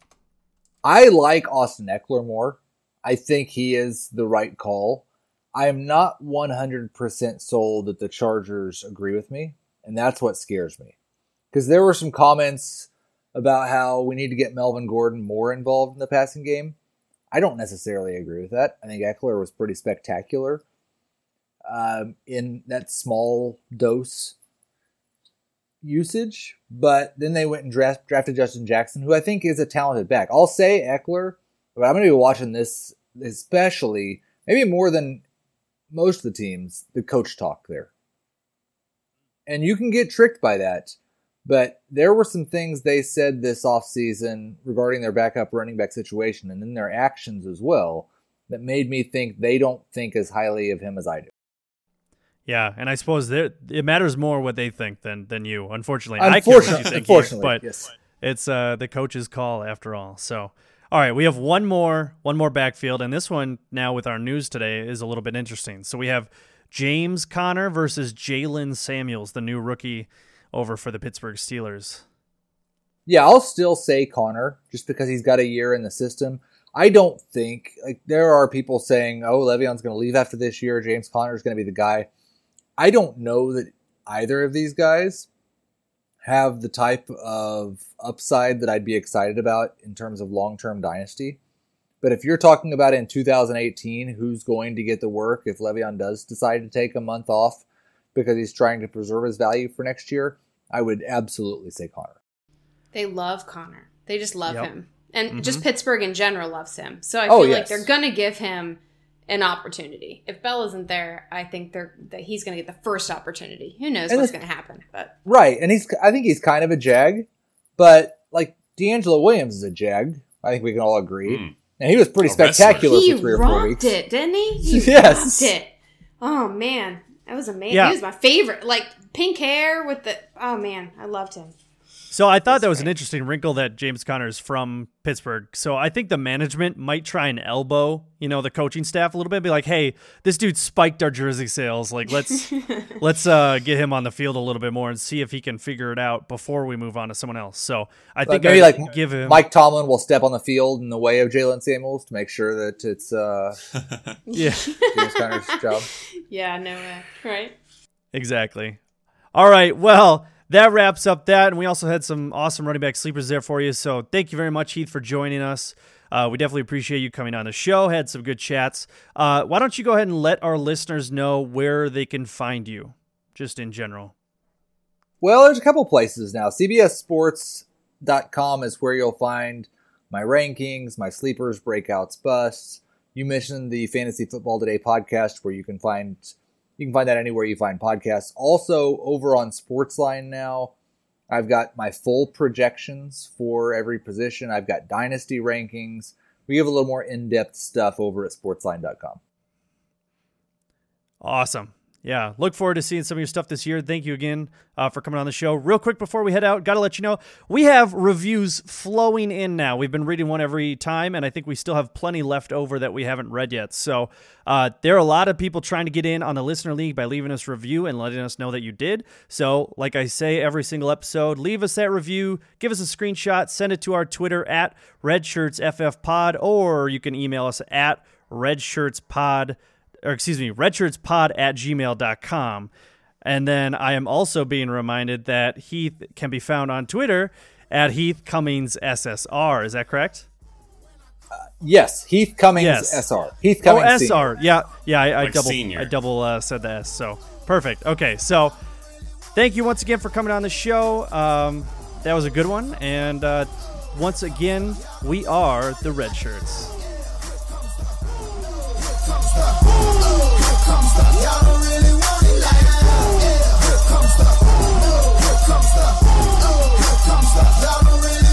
I like Austin Ekeler more. I think he is the right call. I am not 100% sold that the Chargers agree with me, and that's what scares me. Because there were some comments about how we need to get Melvin Gordon more involved in the passing game. I don't necessarily agree with that. I think Ekeler was pretty spectacular um, in that small dose usage, but then they went and draft, drafted Justin Jackson, who I think is a talented back. I'll say Ekeler, but I'm going to be watching this especially, maybe more than most of the teams, the coach talk there. And you can get tricked by that, but there were some things they said this offseason regarding their backup running back situation and then their actions as well that made me think they don't think as highly of him as I do. Yeah, and I suppose it matters more what they think than than you. Unfortunately, I care what you Unfortunately, think, unfortunately, but yes. it's uh, the coach's call after all. So, all right, we have one more one more backfield, and this one now with our news today is a little bit interesting. So we have James Conner versus Jaylen Samuels, the new rookie over for the Pittsburgh Steelers. Yeah, I'll still say Connor just because he's got a year in the system. I don't think like there are people saying, "Oh, Le'Veon's going to leave after this year. James Conner is going to be the guy." I don't know that either of these guys have the type of upside that I'd be excited about in terms of long-term dynasty. But if you're talking about in 2018, who's going to get the work if Le'Veon does decide to take a month off because he's trying to preserve his value for next year, I would absolutely say Conner. They love Conner. They just love Yep. him. And mm-hmm. just Pittsburgh in general loves him. So I Oh, feel like they're going to give him an opportunity. If Bell isn't there, I think they're that he's going to get the first opportunity. Who knows And what's going to happen? But Right, and he's I think he's kind of a jag, but like DeAngelo Williams is a jag. I think we can all agree. Mm. And he was pretty A spectacular he for three or four rocked weeks. it, didn't he? He Yes. rocked it. Oh man, that was amazing. Yeah. He was my favorite. Like pink hair with the. Oh man, I loved him. So I thought that was an interesting wrinkle that James Conner is from Pittsburgh. So I think the management might try and elbow, you know, the coaching staff a little bit, be like, "Hey, this dude spiked our jersey sales. Like, let's let's uh, get him on the field a little bit more and see if he can figure it out before we move on to someone else." So I Like think maybe I'd like give him Mike Tomlin will step on the field in the way of Jaylen Samuels to make sure that it's uh, yeah. James Conner's job. Yeah, no way. Right. Exactly. All right. Well, that wraps up that. And we also had some awesome running back sleepers there for you. So thank you very much, Heath, for joining us. Uh, we definitely appreciate you coming on the show. Had some good chats. Uh, why don't you go ahead and let our listeners know where they can find you, just in general? Well, there's a couple places now. CBSSports.com is where you'll find my rankings, my sleepers, breakouts, busts. You mentioned the Fantasy Football Today podcast, where you can find you can find that anywhere you find podcasts. Also, over on Sportsline now, I've got my full projections for every position. I've got dynasty rankings. We have a little more in-depth stuff over at Sportsline.com. Awesome. Yeah, look forward to seeing some of your stuff this year. Thank you again uh, for coming on the show. Real quick before we head out, got to let you know we have reviews flowing in now. We've been reading one every time, and I think we still have plenty left over that we haven't read yet. So uh, there are a lot of people trying to get in on the listener league by leaving us review and letting us know that you did. So, like I say every single episode, leave us that review, give us a screenshot, send it to our Twitter at RedShirtsFFPod, or you can email us at RedShirtsPod or excuse me, redshirtspod at gmail.com. And then I am also being reminded that Heath can be found on Twitter at Heath Cummings SSR. Is that correct? Yes, Heath Cummings Yes. SR. Heath Cummings oh, Senior. SR. Yeah, yeah. I, I Like double, senior. I double uh, said the S. So perfect. Okay, so thank you once again for coming on the show. Um, that was a good one, and uh, once again, we are the Red Shirts. comes the, y'all don't really want it like that. Yeah, here comes the, here comes the, here comes the, y'all don't really